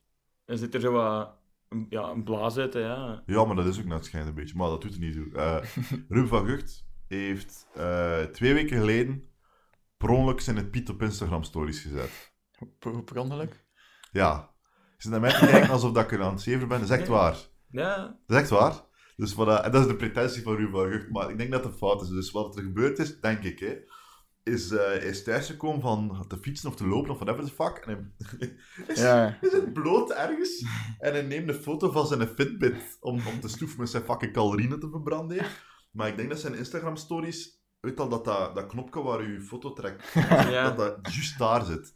[SPEAKER 4] Er zit er zo wat, een- ja, een blaas uit, hè, ja.
[SPEAKER 3] Ja, maar dat is ook net schijnt een beetje. Maar dat doet er niet toe. Eh [LAUGHS] Ruben van Gucht heeft eh, twee weken geleden per ongeluk zijn het Piet op Instagram stories gezet.
[SPEAKER 5] Per, per ongeluk?
[SPEAKER 3] Ja. Ze zit naar mij te kijken alsof dat ik er aan het zeven ben. Dat is echt waar.
[SPEAKER 4] Ja,
[SPEAKER 3] Dat is echt waar. Dus wat, dat- en dat is de pretentie van Ruben van Gucht. Maar ik denk dat het fout is. Dus wat er gebeurd is, denk ik, hè, is eh, hij is thuisgekomen van te fietsen of te lopen of whatever the fuck. En hij [LAUGHS] is,
[SPEAKER 5] Ja.
[SPEAKER 3] hij zit bloot ergens en hij neemt een foto van zijn Fitbit om, om te stoeven met zijn fucking calorieën te verbranden. Maar ik denk dat zijn Instagram-stories, weet al dat, dat dat knopje waar je foto trekt, [LAUGHS]
[SPEAKER 4] ja.
[SPEAKER 3] dat dat juist daar zit.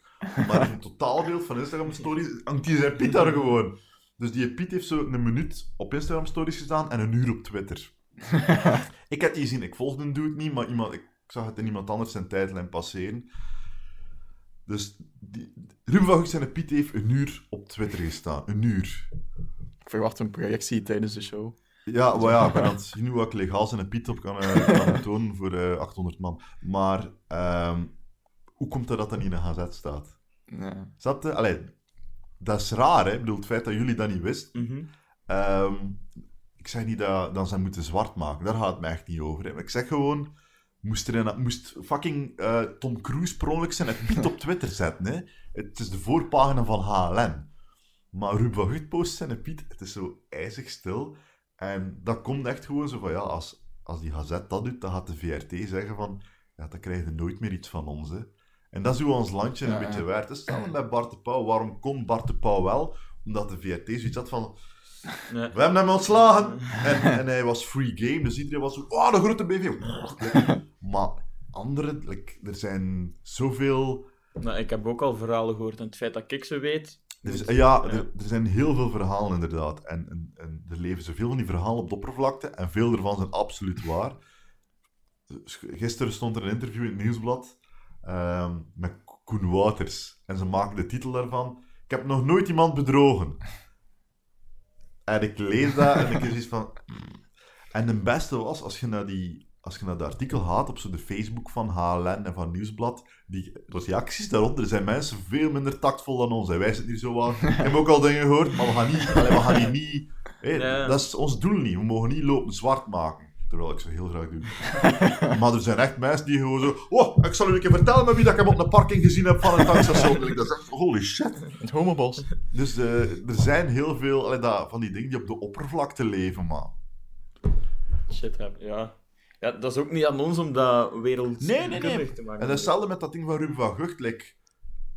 [SPEAKER 3] Maar in het totaalbeeld van Instagram-stories hangt die zijn Piet daar gewoon. Dus die Piet heeft zo een minuut op Instagram-stories gedaan en een uur op Twitter. [LAUGHS] ik heb die gezien, ik volgde hem dude niet, maar iemand, ik zag het in iemand anders zijn tijdlijn passeren. Dus die, Ruben van Piet heeft een uur op Twitter gestaan. Een uur.
[SPEAKER 5] Ik verwacht een projectie tijdens de show.
[SPEAKER 3] Ja, maar ja, ik ben aan het zien hoe ik legaal zijn Piet op kan, eh, kan [LAUGHS] tonen voor eh 800 man. Maar ehm, hoe komt het dat dat niet in een gazet staat?
[SPEAKER 5] Ja.
[SPEAKER 3] Snap je? Allee, dat is raar, hè? Ik bedoel, het feit dat jullie dat niet wisten.
[SPEAKER 4] Mhm.
[SPEAKER 3] Ehm, ik zeg niet dat, dat ze hem moeten zwart maken. Daar gaat het mij echt niet over. Hè. Maar ik zeg gewoon... Moest, er een, moest fucking eh, Tom Cruise per zijn het Piet op Twitter zetten, hè? Het is de voorpagina van HLN. Maar Ruben van Gucht post zijn Piet, het is zo ijzig stil. En dat komt echt gewoon zo van, ja, als, als die gazet dat doet, dan gaat de VRT zeggen van, ja, dan krijg je nooit meer iets van ons, hè. En dat is hoe ons landje een
[SPEAKER 5] Ja,
[SPEAKER 3] beetje
[SPEAKER 5] ja.
[SPEAKER 3] waard is. Hetzelfde met Bart de Pauw. Waarom kon Bart de Pauw wel? Omdat de VRT zoiets had van,
[SPEAKER 4] Ja.
[SPEAKER 3] we hebben hem ontslagen. En, en hij was free game, dus iedereen was zo, oh, de grote BV. [LAUGHS] Maar anderen, like, er zijn zoveel...
[SPEAKER 4] Nou, ik heb ook al verhalen gehoord en het feit dat ik ze weet.
[SPEAKER 3] Er ja, er, er zijn heel veel verhalen inderdaad. En, en, en er leven zoveel van die verhalen op de oppervlakte. En veel ervan zijn absoluut waar. Gisteren stond er een interview in het nieuwsblad ehm, met Koen Wouters. En ze maken de titel daarvan. Ik heb nog nooit iemand bedrogen. En ik lees dat en ik is iets van... En de beste was, als je naar, die, als je naar dat artikel gaat op zo de Facebook van HLN en van Nieuwsblad, die reacties daaronder zijn mensen veel minder tactvol dan ons. En wij zitten hier zo aan... [LAUGHS] Ik heb ook al dingen gehoord, maar we gaan, niet, allee, we gaan hier niet... [LAUGHS] Dat is ons doel niet. We mogen niet lopen zwart maken. Terwijl ik ze heel graag doe. [LAUGHS] maar er zijn echt mensen die gewoon zo... Oh, ik zal u een keer vertellen met wie dat ik hem op een parking gezien heb van een tankstation. En ik dacht echt, holy shit.
[SPEAKER 5] Het homobos.
[SPEAKER 3] Dus eh, er zijn heel veel allee, dat, van die dingen die op de oppervlakte leven, maar...
[SPEAKER 4] Shit, heb- ja. ja. Dat is ook niet aan ons om dat wereld
[SPEAKER 3] Nee, nee, nee.
[SPEAKER 4] te maken.
[SPEAKER 3] En dat is hetzelfde met dat ding van Ruben van Gucht. Like,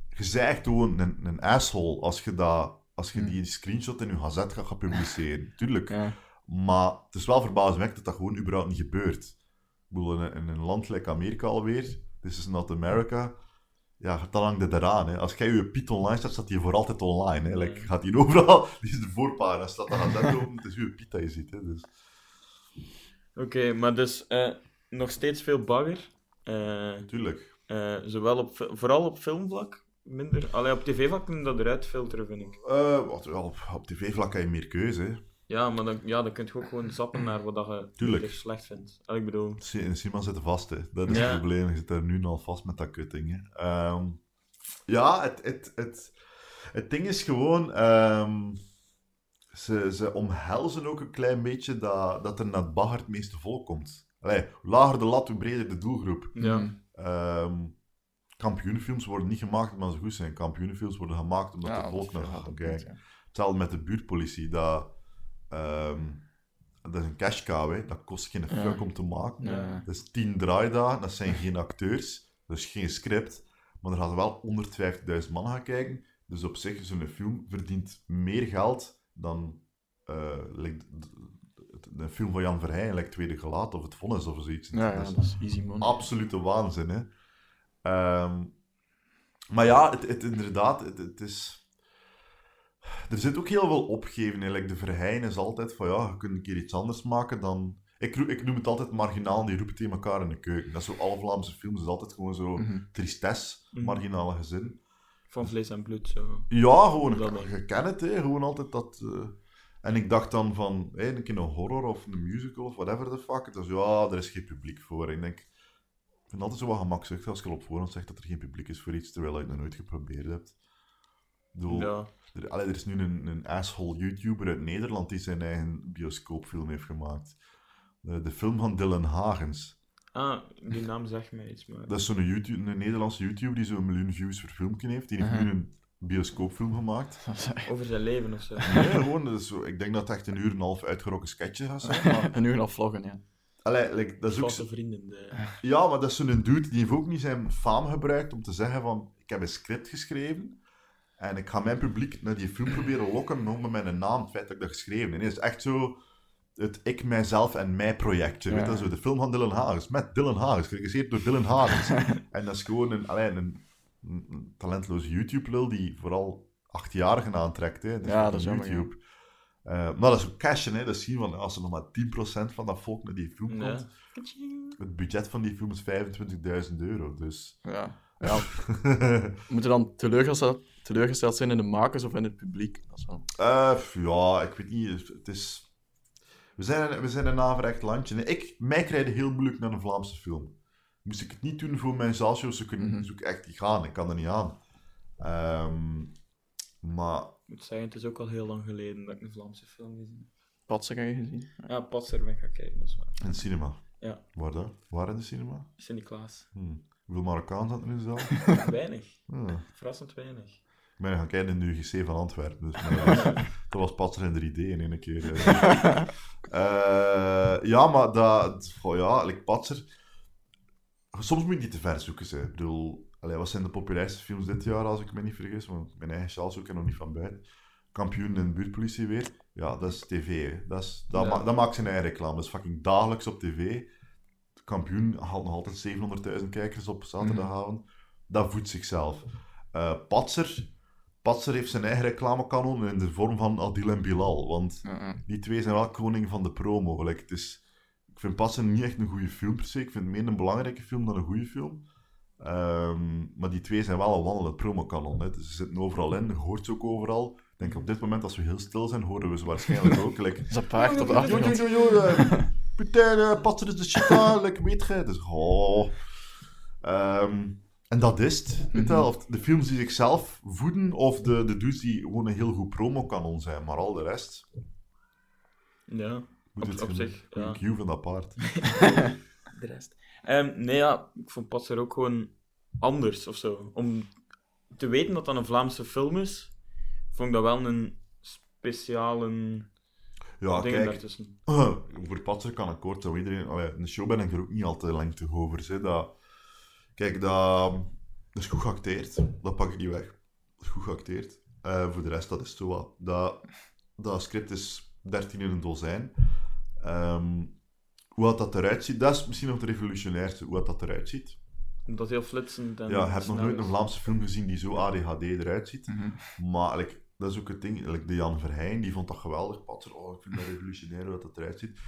[SPEAKER 3] je zegt gewoon een, een asshole als je, dat, als je die screenshot in je gazet gaat gaan publiceren. Tuurlijk.
[SPEAKER 5] Ja.
[SPEAKER 3] Maar het is wel verbazingwekkend dat dat gewoon überhaupt niet gebeurt. Ik bedoel, in een, in een land Amerika alweer, this is not America, ja, dan hangt het eraan. Hè. Als jij je Piet online staat, staat die voor altijd online. Hè. Like, gaat die overal, [LAUGHS] die is de voorpagina, staat dan aan dat [LAUGHS] open, het is je Piet dat je ziet. Hè. Dus,
[SPEAKER 4] Oké, maar dus eh, nog steeds veel bagger. Eh,
[SPEAKER 3] tuurlijk.
[SPEAKER 4] Eh, zowel op, vooral op filmvlak, minder. Allee, op tv-vlak kunnen dat eruit filteren, vind ik.
[SPEAKER 3] Wat, wel, op, op tv-vlak heb je meer keuze. Hè.
[SPEAKER 4] Ja, maar dan, ja, dan kun je ook gewoon zappen naar wat dat je
[SPEAKER 3] Tuurlijk.
[SPEAKER 4] slecht vindt. Allee, ik bedoel...
[SPEAKER 3] Simon zit vast, hè. dat is
[SPEAKER 4] Ja.
[SPEAKER 3] het probleem. Je zit daar nu al vast met dat kutting. Hè. Ehm, ja, het, het, het, het ding is gewoon... ehm, ze, ze omhelzen ook een klein beetje dat, dat er naar het bagger het meeste volk komt. Allee, hoe lager de lat, hoe breder de doelgroep.
[SPEAKER 4] Ja.
[SPEAKER 5] Mm.
[SPEAKER 3] Ehm kampioenenfilms worden niet gemaakt omdat ze goed zijn. Kampioenenfilms worden gemaakt omdat
[SPEAKER 5] Ja,
[SPEAKER 3] de volk naar gaat kijken. Hetzelfde met de buurtpolitie. Dat, ehm, dat is een cash cow, hè. dat kost geen
[SPEAKER 5] Ja.
[SPEAKER 3] fuck om te maken.
[SPEAKER 5] Ja.
[SPEAKER 3] Dat is tien draaidagen, dat zijn geen acteurs, dus geen script. Maar er gaan wel 150.000 man gaan kijken. Dus op zich, zo'n film verdient meer geld dan eh, een film van Jan Verheyen, like Tweede Gelaat of Het Vonnis of zoiets.
[SPEAKER 5] Ja,
[SPEAKER 3] Dat is
[SPEAKER 5] dat is easy money.
[SPEAKER 3] absolute waanzin. Hè? Ehm, maar ja, het, het, inderdaad, het, het is... Er zit ook heel veel opgeven. Like de Verheyen is altijd van, ja, je kunt een keer iets anders maken dan... Ik, ik noem het altijd marginaal, die roepen tegen elkaar in de keuken. Dat is zo, alle Vlaamse films is altijd gewoon zo
[SPEAKER 5] Mhm.
[SPEAKER 3] tristesse,
[SPEAKER 4] Mhm.
[SPEAKER 3] marginale gezin.
[SPEAKER 4] Van vlees en bloed, zo.
[SPEAKER 3] Ja, gewoon, je, kent het, hè. gewoon altijd dat... eh, En ik dacht dan van, een keer een horror of een musical of whatever the fuck. Dus ja, er is geen publiek voor. En ik denk, ik vind het altijd zo wat gemakzuchtig als je al op voorhand zegt dat er geen publiek is voor iets, terwijl je het nog nooit geprobeerd hebt. Ik bedoel,
[SPEAKER 4] Ja.
[SPEAKER 3] er, allee, er is nu een, een asshole YouTuber uit Nederland die zijn eigen bioscoopfilm heeft gemaakt. De, de film van Dylan Hagens.
[SPEAKER 4] Ah, die naam zegt mij iets, maar...
[SPEAKER 3] Dat is zo'n YouTube, een Nederlandse YouTuber die zo'n miljoen views per filmpje heeft. Die heeft
[SPEAKER 5] Mhm.
[SPEAKER 3] nu een bioscoopfilm gemaakt. [LAUGHS]
[SPEAKER 4] Over zijn leven of zo.
[SPEAKER 3] Nee, [LAUGHS] gewoon, dat is zo, ik denk dat het echt een uur en een half uitgerokken sketchje gaat zijn. [LAUGHS] Maar,
[SPEAKER 5] En nu nog vloggen, ja.
[SPEAKER 3] allee, like, dat is ook
[SPEAKER 4] vrienden. De...
[SPEAKER 3] ja, maar dat is zo'n dude die heeft ook niet zijn faam gebruikt om te zeggen van, ik heb een script geschreven en ik ga mijn publiek naar die film proberen lokken nog met mijn naam, het feit dat ik dat geschreven heb. Het is echt zo het ik, mijzelf en mij projectje. Weet
[SPEAKER 5] Ja.
[SPEAKER 3] je, zo de film van Dylan Hagens, met Dylan Hagens, geregisseerd door Dylan Hagens. [LAUGHS] en dat is gewoon een, allee, een, talentloze YouTube-lul die vooral achtjarigen aantrekt. Hè.
[SPEAKER 5] Ja,
[SPEAKER 3] van
[SPEAKER 5] dat is ja.
[SPEAKER 3] YouTube. Eh, maar dat is ook cashen, hè. dat zien van als er nog maar 10% van dat volk naar die film
[SPEAKER 4] Ja.
[SPEAKER 3] komt. Het budget van die film is 25.000 euro, dus...
[SPEAKER 5] Ja. ja. [LAUGHS] We moeten dan teleurgesteld, teleurgesteld zijn in de makers of in het publiek. Wel...
[SPEAKER 3] Eh, ja, ik weet niet. Het is... We zijn, we zijn een averecht landje. Nee, Ik, mij krijg je heel moeilijk naar een Vlaamse film. Moest ik het niet doen voor mijn zaalshows, zou ik,
[SPEAKER 5] Mhm.
[SPEAKER 3] zou ik echt niet gaan. Ik kan er niet aan. Ehm, maar
[SPEAKER 4] Ik moet zeggen, het is ook al heel lang geleden dat ik een Vlaamse film gezien heb.
[SPEAKER 5] Patser heb je gezien.
[SPEAKER 4] Ja, Patser ben ik gaan kijken, dat is waar.
[SPEAKER 3] in het cinema.
[SPEAKER 4] Ja.
[SPEAKER 3] Waar dan? Waar in de cinema?
[SPEAKER 4] Sint-Niklaas.
[SPEAKER 3] Hm. Hoeveel Marokkaans had er in de zaal? [LAUGHS]
[SPEAKER 4] Weinig.
[SPEAKER 3] Hm.
[SPEAKER 4] Verrassend weinig.
[SPEAKER 3] Ik ben gaan kijken in de UGC van Antwerpen. Dus dat, was, [LAUGHS] Patser in 3D in één keer. eh. Eh, ja, maar dat... Ja, like Patser... Soms moet je niet te ver zoeken. Ze. Ik bedoel, allee, wat zijn de populairste films dit jaar, als ik me niet vergis? Want mijn eigen sjaal zoek ik nog niet van buiten. Kampioen en buurtpolitie weer. Ja, dat is tv. Hè. Dat, is, dat,
[SPEAKER 4] Ja.
[SPEAKER 3] ma- dat maakt zijn eigen reclame. Dat is fucking dagelijks op tv. Kampioen haalt nog altijd 700.000 kijkers op zaterdagavond. Dat voedt zichzelf. Eh, Patser... Patser heeft zijn eigen reclamekanon in de vorm van Adil en Bilal. Want die twee zijn wel koning van de promo. Like, het is, ik vind Patser niet echt een goede film per se. Ik vind het meer een belangrijke film dan een goede film. Ehm, maar die twee zijn wel een wandelend promokanon. Hè. Dus ze zitten overal in, je hoort ze ook overal. Ik denk op dit moment, als we heel stil zijn, horen we ze waarschijnlijk ook. Like, [LAUGHS]
[SPEAKER 5] een paard op de achtergrond.
[SPEAKER 3] Putain, Patser is de shit aan, like, weet je. Dus, oh. Ehm, en dat is het. Weet je wel, of de films die zichzelf voeden, of de, de dudes die gewoon een heel goed promokanon zijn. Maar al de rest...
[SPEAKER 4] Ja,
[SPEAKER 3] Moet
[SPEAKER 4] Op-
[SPEAKER 3] het
[SPEAKER 4] op
[SPEAKER 3] geen-
[SPEAKER 4] zich, ja.
[SPEAKER 3] van dat paard. [LAUGHS]
[SPEAKER 4] de rest. Ehm, nee, ja, ik vond Patser ook gewoon anders of zo. Om te weten dat dat een Vlaamse film is, vond ik dat wel een speciale
[SPEAKER 3] Ja,
[SPEAKER 4] ding
[SPEAKER 3] kijk,
[SPEAKER 4] daartussen. [CLEARS THROAT]
[SPEAKER 3] voor Patser kan ik kort zo iedereen... Allee, in de show ben ik er ook niet altijd lengte over. Hè. Dat, kijk, dat, dat is goed geacteerd. Dat pak ik niet weg. Dat is goed geacteerd. Eh, voor de rest, dat is zo wat. Dat, dat script is 13 in een dozijn. Ehm, hoe dat, dat eruit ziet, dat is misschien nog het revolutionairste, hoe dat, dat eruit ziet.
[SPEAKER 4] Dat is heel flitsend en
[SPEAKER 3] Ja, ik heb nog nooit een. Vlaamse film gezien die zo ADHD eruit ziet.
[SPEAKER 5] Mhm.
[SPEAKER 3] Maar like, dat is ook het ding. Like, de Jan Verheyen die vond dat geweldig. Patser, oh, ik vind dat revolutionair hoe dat, dat eruit ziet.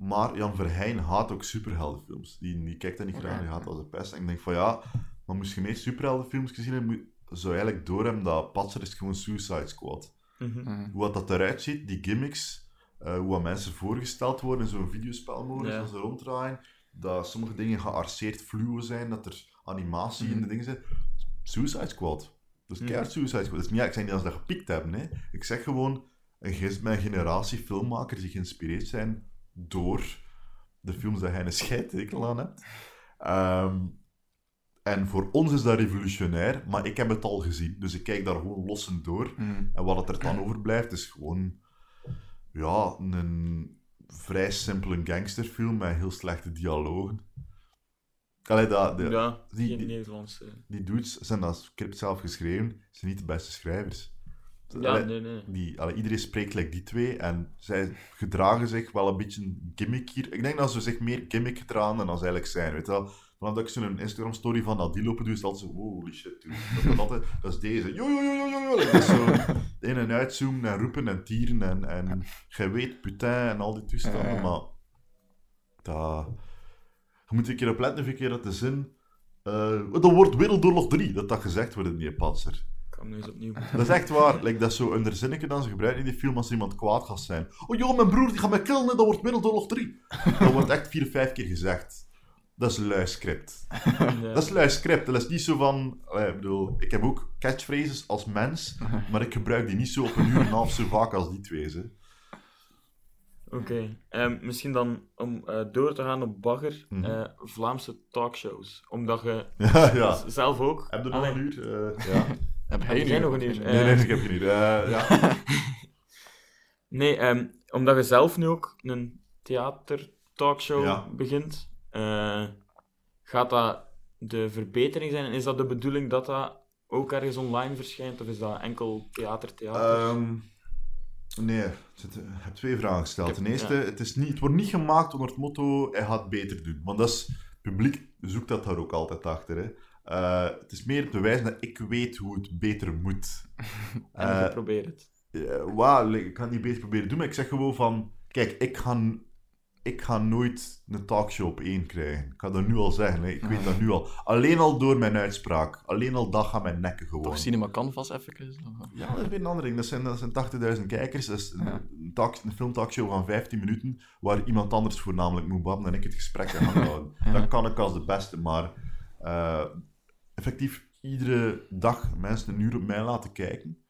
[SPEAKER 3] Maar Jan Verheyen haat ook superheldenfilms. Die, die kijkt dat niet graag, die haat als een pest. En ik denk van ja, Maar moest je meer superheldenfilms gezien hebben, zou eigenlijk doorhebben dat Patser is gewoon Suicide Squad.
[SPEAKER 4] Mhm.
[SPEAKER 5] Mhm.
[SPEAKER 3] Hoe dat eruit ziet, die gimmicks, eh, hoe wat mensen voorgesteld worden in zo'n videospelmodus,
[SPEAKER 4] Ja.
[SPEAKER 3] als ze ronddraaien, dat sommige dingen gearseerd fluo zijn, dat er animatie in
[SPEAKER 5] Mhm.
[SPEAKER 3] de dingen zit. Suicide Squad. Dus
[SPEAKER 4] Mhm.
[SPEAKER 3] keihard Suicide Squad. Dus niet, ik zeg niet dat ze dat gepikt hebben, hè. Ik zeg gewoon, een mijn generatie filmmakers die geïnspireerd zijn door de films dat jij een scheidtekel aan hebt. Ehm, en voor ons is dat revolutionair, maar ik heb het al gezien. Dus ik kijk daar gewoon lossend door.
[SPEAKER 5] Mhm.
[SPEAKER 3] En wat het er dan overblijft, is gewoon ja, een vrij simpele gangsterfilm met heel slechte dialogen. Allee, dat, de,
[SPEAKER 4] Ja,
[SPEAKER 3] die- die-
[SPEAKER 4] Nederlandse.
[SPEAKER 3] die dudes zijn dat script zelf geschreven, zijn niet de beste schrijvers.
[SPEAKER 4] Ja,
[SPEAKER 3] Allee,
[SPEAKER 4] nee, nee.
[SPEAKER 3] die, allee, iedereen spreekt like die twee en zij gedragen zich wel een beetje gimmick hier. Ik denk dat ze zich meer gimmick gedragen dan als ze eigenlijk zijn. Weet je wel? Vanaf dat ik zo'n Instagram-story van dat die lopen doe, is altijd zo, holy shit, dude. Dat, [LAUGHS] dat is deze. Jo, jo, jo, jo, jo, jo. Like, dat is zo in- en uitzoomen en roepen en tieren en, en gij weet, putain en al die toestanden,
[SPEAKER 5] ja.
[SPEAKER 3] maar dat... Je moet een keer opletten of een keer dat de zin... eh dat wordt Wereldoorlog 3, dat dat gezegd wordt in die panzer.
[SPEAKER 4] Ik kan hem nu eens opnieuw. [LAUGHS]
[SPEAKER 3] Dat is echt waar. Like, dat is zo een dan ze gebruiken in die film als iemand kwaad gaat zijn. Oh joh, mijn broer die gaat mij killen, hè, dat wordt Wereldoorlog 3. [LAUGHS] Dat wordt echt vier, vijf keer gezegd. Dat is lui script.
[SPEAKER 4] Ja.
[SPEAKER 3] Dat is lui script. Dat is niet zo van... ik bedoel, ik heb ook catchphrases als mens, [LAUGHS] maar ik gebruik die niet zo op een uur en een half zo vaak als die twee. Ze.
[SPEAKER 4] Oké. Ehm, misschien dan om eh, door te gaan op bagger,
[SPEAKER 3] Mhm.
[SPEAKER 4] eh, Vlaamse talkshows. Omdat je
[SPEAKER 3] Ja,
[SPEAKER 4] zelf ook...
[SPEAKER 3] Heb je nog een uur? Eh, ja.
[SPEAKER 5] Heb
[SPEAKER 4] jij nog een uur?
[SPEAKER 3] Nee, nee, ik heb geen uur. Eh, ja. [LAUGHS]
[SPEAKER 4] Nee, ehm, omdat je zelf nu ook een theater-talkshow
[SPEAKER 3] Ja.
[SPEAKER 4] begint, eh, gaat dat de verbetering zijn? En is dat de bedoeling dat dat ook ergens online verschijnt? Of is dat enkel theater-theater?
[SPEAKER 3] Ehm, nee, er zitten- ik heb twee vragen gesteld.
[SPEAKER 4] Heb-
[SPEAKER 3] Ten eerste,
[SPEAKER 4] ja.
[SPEAKER 3] het, is niet, het wordt niet gemaakt onder het motto hij gaat beter doen. Want dat is, het publiek zoekt dat daar ook altijd achter. Hè. Eh, het is meer het bewijs dat ik weet hoe het beter moet. [LAUGHS]
[SPEAKER 4] en
[SPEAKER 3] eh,
[SPEAKER 4] je probeert het.
[SPEAKER 3] Like, ik ga het niet beter proberen doen, maar ik zeg gewoon van... Kijk, ik ga, ik ga nooit een talkshow op één krijgen. Ik ga dat nu al zeggen, hè. ik weet dat nu al. Alleen al door mijn uitspraak. Alleen al dat gaat mijn nekken gewoon.
[SPEAKER 5] Toch Cinema Canvas even?
[SPEAKER 3] Ja, dat is weer een andere ding. Dat zijn, dat zijn 80.000 kijkers. Dat is een,
[SPEAKER 5] Ja.
[SPEAKER 3] een, talk, een filmtalkshow van 15 minuten, waar iemand anders voornamelijk moet babbelen en ik het gesprek [LAUGHS] ga houden.
[SPEAKER 5] Ja.
[SPEAKER 3] Dat kan ik als de beste, maar eh, effectief iedere dag mensen een uur op mij laten kijken,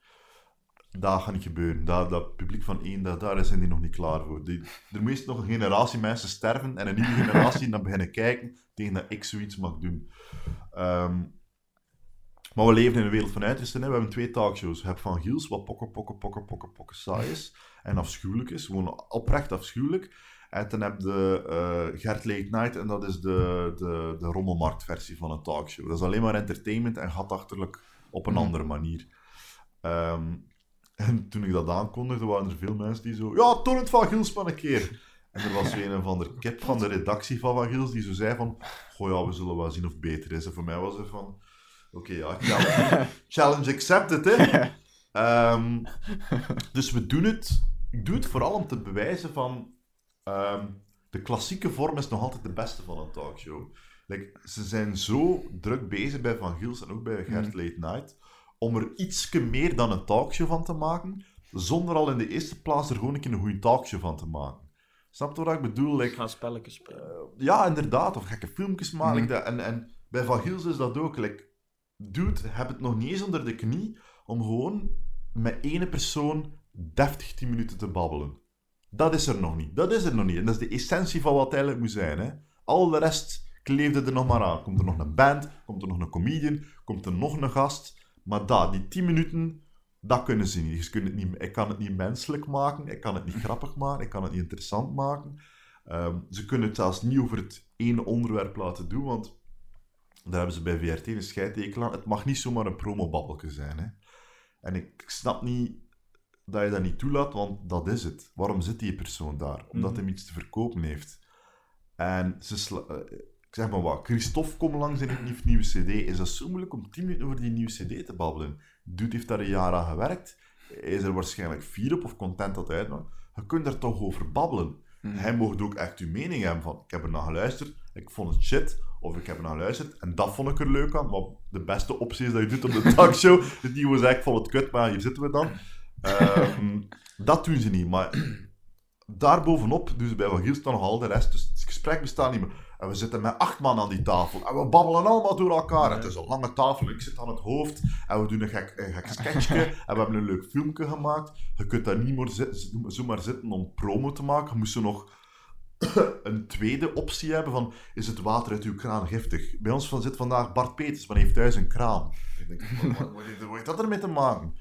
[SPEAKER 3] dat gaat niet gebeuren. Dat, dat publiek van één, dat, daar zijn die nog niet klaar voor. Die, er moet nog een generatie mensen sterven en een nieuwe [LAUGHS] generatie dan beginnen kijken tegen dat ik zoiets mag doen. Ehm, maar we leven in een wereld van uitersten. Hè. We hebben twee talkshows. Je hebt Van Giels, wat pokken, pokken, pokken, pokken, pokken saai is. En afschuwelijk is. Gewoon oprecht afschuwelijk. En dan heb je eh, Gert Late Night. En dat is de, de, de rommelmarktversie van een talkshow. Dat is alleen maar entertainment en gatachterlijk op een
[SPEAKER 5] Mhm.
[SPEAKER 3] andere manier. Ehm, [LAUGHS] en toen ik dat aankondigde, waren er veel mensen die zo... Ja, toon het Van Giels maar een keer. En er was een van de kip van de redactie van Van Giels die zo zei van... Goh ja, we zullen wel zien of het beter is. En voor mij was het van... Oké, ja, challenge, [LAUGHS] challenge accepted, hè. [LAUGHS] Ehm, dus we doen het... Ik doe het vooral om te bewijzen van... ehm, de klassieke vorm is nog altijd de beste van een talkshow. Like, ze zijn zo druk bezig bij Van Giels en ook bij Gert Late Night... om er ietsje meer dan een talkshow van te maken... zonder al in de eerste plaats er gewoon een keer een goede talkshow van te maken. Snap je wat ik bedoel? Like,
[SPEAKER 4] Ik ga spelletjes spelen.
[SPEAKER 3] ja, inderdaad. Of gekke filmpjes maken.
[SPEAKER 5] Mhm.
[SPEAKER 3] En, en bij Van Giels is dat ook. Like, dude, heb het nog niet eens onder de knie om gewoon met ene persoon deftig 10 minuten te babbelen. Dat is er nog niet. Dat is er nog niet. En dat is de essentie van wat eigenlijk moet zijn. Hè? Al de rest kleefde er nog maar aan. Komt er nog een band, komt er nog een comedian, komt er nog een gast. Maar dat, die 10 minuten, dat kunnen ze niet. Je kunt het niet. Ik kan het niet menselijk maken, ik kan het niet grappig maken, ik kan het niet interessant maken. Ehm, ze kunnen het zelfs niet over het ene onderwerp laten doen, want daar hebben ze bij VRT een scheidtekel aan. Het mag niet zomaar een promobabbelke zijn. Hè? En ik snap niet dat je dat niet toelaat, want dat is het. Waarom zit die persoon daar? Omdat
[SPEAKER 4] Mhm.
[SPEAKER 3] hij iets te verkopen heeft. En ze sla- eh, ik zeg maar wat, Christophe komt langs in een nieuw- nieuwe CD. Is dat zo moeilijk om 10 minuten over die nieuwe CD te babbelen? Dude heeft daar een jaar aan gewerkt. Is er waarschijnlijk vier op of content dat uitmaakt. Je kunt er toch over babbelen.
[SPEAKER 5] Mhm.
[SPEAKER 3] Hij mocht ook echt uw mening hebben van, ik heb er naar geluisterd ik vond het shit, of ik heb er naar geluisterd, en dat vond ik er leuk aan. Maar de beste optie is dat je doet op de [LAUGHS] talkshow, is die gewoon zegt, ik vond het kut, maar hier zitten we dan. Ehm, [LAUGHS] dat doen ze niet, maar [CLEARS THROAT] daarbovenop doen ze bij Van Giels dan nog al de rest. Dus het gesprek bestaat niet meer. En we zitten met acht man aan die tafel. En we babbelen allemaal door elkaar. Het is een lange tafel. Ik zit aan het hoofd. En we doen een gek, een gek sketchje. [LAUGHS] en we hebben een leuk filmpje gemaakt. Je kunt daar niet meer zitten, zomaar zitten om promo te maken. Je moest nog [CLEARS THROAT] een tweede optie hebben van... Is het water uit uw kraan giftig? Bij ons van, zit vandaag Bart Peters, maar hij heeft thuis een kraan. Ik denk, [LAUGHS] wat, wat, wat, wat heeft dat ermee te maken?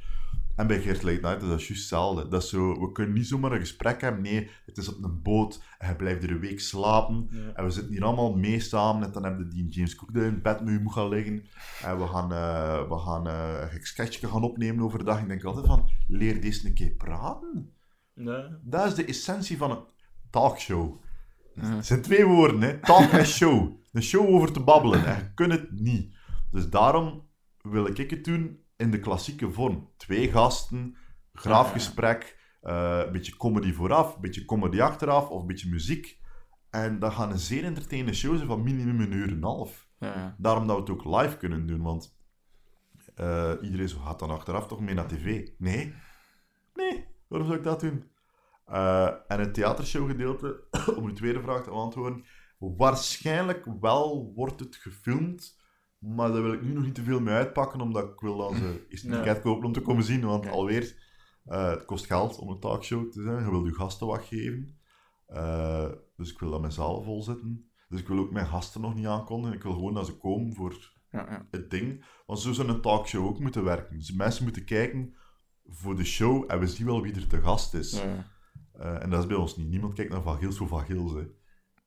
[SPEAKER 3] En bij Geert Late Night is dat juist hetzelfde. Dat is zo, we kunnen niet zomaar een gesprek hebben. Nee, het is op een boot en je blijft er een week slapen.
[SPEAKER 4] Ja.
[SPEAKER 3] En we zitten hier allemaal mee samen. En dan hebben die James Cook die in bed met u moet gaan liggen. En we gaan, eh, we gaan eh, een sketchje gaan opnemen overdag. Ik denk altijd van, leer deze een keer praten.
[SPEAKER 4] Nee.
[SPEAKER 3] Dat is de essentie van een talkshow. Het zijn twee woorden, hè. Talk en show. Een show over te babbelen. En je kunt het niet. Dus daarom wil ik het doen in de klassieke vorm. Twee gasten, graafgesprek, eh, een beetje comedy vooraf, een beetje comedy achteraf, of een beetje muziek. En dat gaat een zeer entertainende show zijn van minimum een uur en een half.
[SPEAKER 5] Ja.
[SPEAKER 3] Daarom dat we het ook live kunnen doen, want eh, iedereen zo gaat dan achteraf toch mee naar tv. Nee, nee, waarom zou ik dat doen? Eh, en het theatershow-gedeelte, [COUGHS] om uw tweede vraag te beantwoorden, waarschijnlijk wel wordt het gefilmd, maar daar wil ik nu nog niet te veel mee uitpakken, omdat ik wil dan ze eerst een ticket kopen om te komen zien, want alweer, eh, het kost geld om een talkshow te zijn, je wil je gasten wat geven. Eh, dus ik wil dat mijn zaal vol zitten. Dus ik wil ook mijn gasten nog niet aankondigen. Ik wil gewoon dat ze komen voor
[SPEAKER 5] Ja, ja.
[SPEAKER 3] het ding. Want zo zou een talkshow ook moeten werken. Dus mensen moeten kijken voor de show en we zien wel wie er te gast is. Eh, en dat is bij ons niet. Niemand kijkt naar Van voor Van Giels. Hè.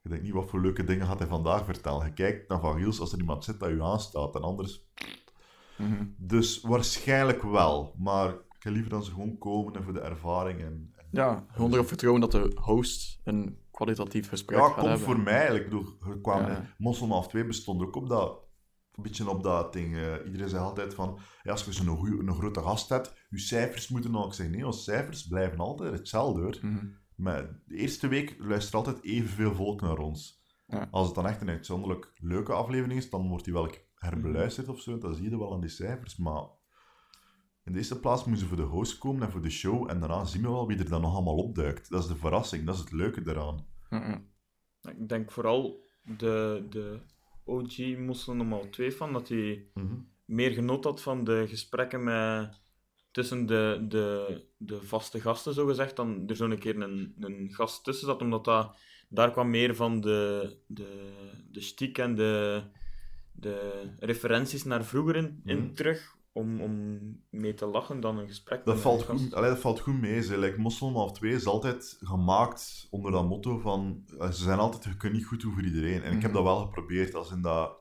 [SPEAKER 3] Je denkt niet wat voor leuke dingen gaat hij vandaag vertellen. Je kijkt naar Van Giels als er iemand zit dat u aanstaat. En anders...
[SPEAKER 5] Mhm.
[SPEAKER 3] Dus waarschijnlijk wel. Maar ik heb liever dan ze gewoon komen en voor de ervaring. En, en-
[SPEAKER 5] Ja, gewoon erop vertrouwen dat de host een kwalitatief gesprek
[SPEAKER 3] Ja,
[SPEAKER 5] gaat
[SPEAKER 3] komt
[SPEAKER 5] hebben.
[SPEAKER 3] voor mij. Ik bedoel, je kwam,
[SPEAKER 5] Ja.
[SPEAKER 3] Mossel half 2 bestond ook op dat, een beetje op dat ding. eh, iedereen zei altijd van, ja, als je zo'n een grote gast hebt, je cijfers moeten dan... Ik zeg, nee, onze cijfers blijven altijd hetzelfde, hoor.
[SPEAKER 5] Mhm.
[SPEAKER 3] Maar de eerste week luistert altijd evenveel volk naar ons.
[SPEAKER 5] Ja.
[SPEAKER 3] Als het dan echt een uitzonderlijk leuke aflevering is, dan wordt die wel herbeluisterd of zo. Dat zie je wel aan die cijfers. Maar in de eerste plaats moeten ze voor de host komen en voor de show. En daarna zien we wel wie er dan nog allemaal opduikt. Dat is de verrassing, dat is het leuke
[SPEAKER 5] ja.
[SPEAKER 4] Ik denk vooral de, de OG normaal twee van, dat hij
[SPEAKER 3] Mhm.
[SPEAKER 4] meer genot had van de gesprekken met, tussen de, de, de vaste gasten, zogezegd, dan er zo'n keer een, een gast tussen zat, omdat dat, daar kwam meer van de, de, de stiek en de, de referenties naar vroeger in, in
[SPEAKER 3] Mhm. terug,
[SPEAKER 4] om, om mee te lachen dan een gesprek
[SPEAKER 3] Dat valt,
[SPEAKER 4] een
[SPEAKER 3] goed, allee, dat valt goed mee. Ze. Like, Moslem half 2 is altijd gemaakt onder dat motto van... eh, Ze zijn altijd, je kunt niet goed doen voor iedereen. En ik heb
[SPEAKER 5] Mhm.
[SPEAKER 3] dat wel geprobeerd. Als in dat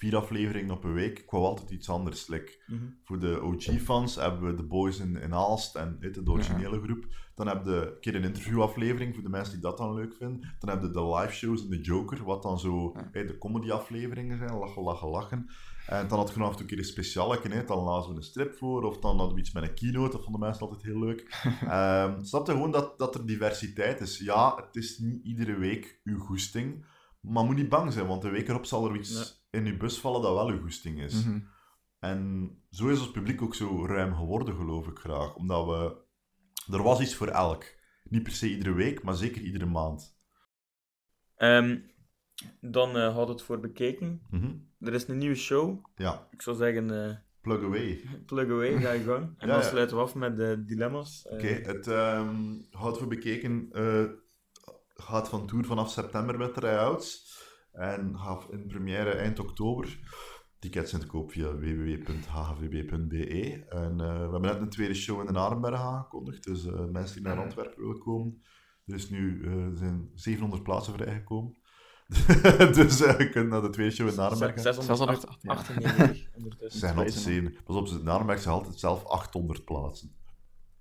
[SPEAKER 3] vier afleveringen op een week, ik wou altijd iets anders. Like,
[SPEAKER 4] Mhm.
[SPEAKER 3] voor de OG-fans hebben we de Boys in, in Aalst en de originele groep. Dan heb je een keer een interviewaflevering voor de mensen die dat dan leuk vinden. Dan heb je de live shows en de Joker, wat dan zo
[SPEAKER 5] Ja.
[SPEAKER 3] de comedy-afleveringen zijn. Lachen, lachen, lachen. En dan had je nog af en toe een keer een speciale, hè. dan lazen we een strip voor, of dan hadden we iets met een keynote. Dat vonden mensen altijd heel leuk. [LAUGHS] Ehm snap je gewoon dat, dat er diversiteit is? Ja, het is niet iedere week uw goesting. Maar moet niet bang zijn, want de week erop zal er iets in uw bus vallen dat wel uw goesting is.
[SPEAKER 5] Mhm.
[SPEAKER 3] En zo is ons publiek ook zo ruim geworden, geloof ik graag. Omdat we... Er was iets voor elk. Niet per se iedere week, maar zeker iedere maand.
[SPEAKER 4] Ehm, dan eh had het voor bekeken.
[SPEAKER 3] Mhm.
[SPEAKER 4] Er is een nieuwe show.
[SPEAKER 3] Ja,
[SPEAKER 4] Ik zou zeggen, eh,
[SPEAKER 3] plug away. [LAUGHS]
[SPEAKER 4] plug away, ga je gang. En
[SPEAKER 3] Ja,
[SPEAKER 4] dan sluiten we af met de dilemma's. Eh,
[SPEAKER 3] Oké, het ehm houdt voor bekeken. eh, gaat van tour vanaf september met try-outs. En gaat in première eind oktober. Tickets zijn te koop via www.hgvb.be. En eh, we hebben net een tweede show in de Arenberg aangekondigd. Dus eh, mensen die naar Antwerpen willen komen. Er is nu, eh, er zijn 700 plaatsen vrijgekomen. [LAUGHS] dus eh, je kunt naar de tweede show in Arenberg gaan.
[SPEAKER 4] 698
[SPEAKER 5] ja.
[SPEAKER 4] 98 [LAUGHS]
[SPEAKER 3] Ze
[SPEAKER 4] ondertussen.
[SPEAKER 3] zijn altijd
[SPEAKER 5] Spijzen,
[SPEAKER 3] zeven. Pas op, ze- Arenberg zijn altijd zelf 800 plaatsen.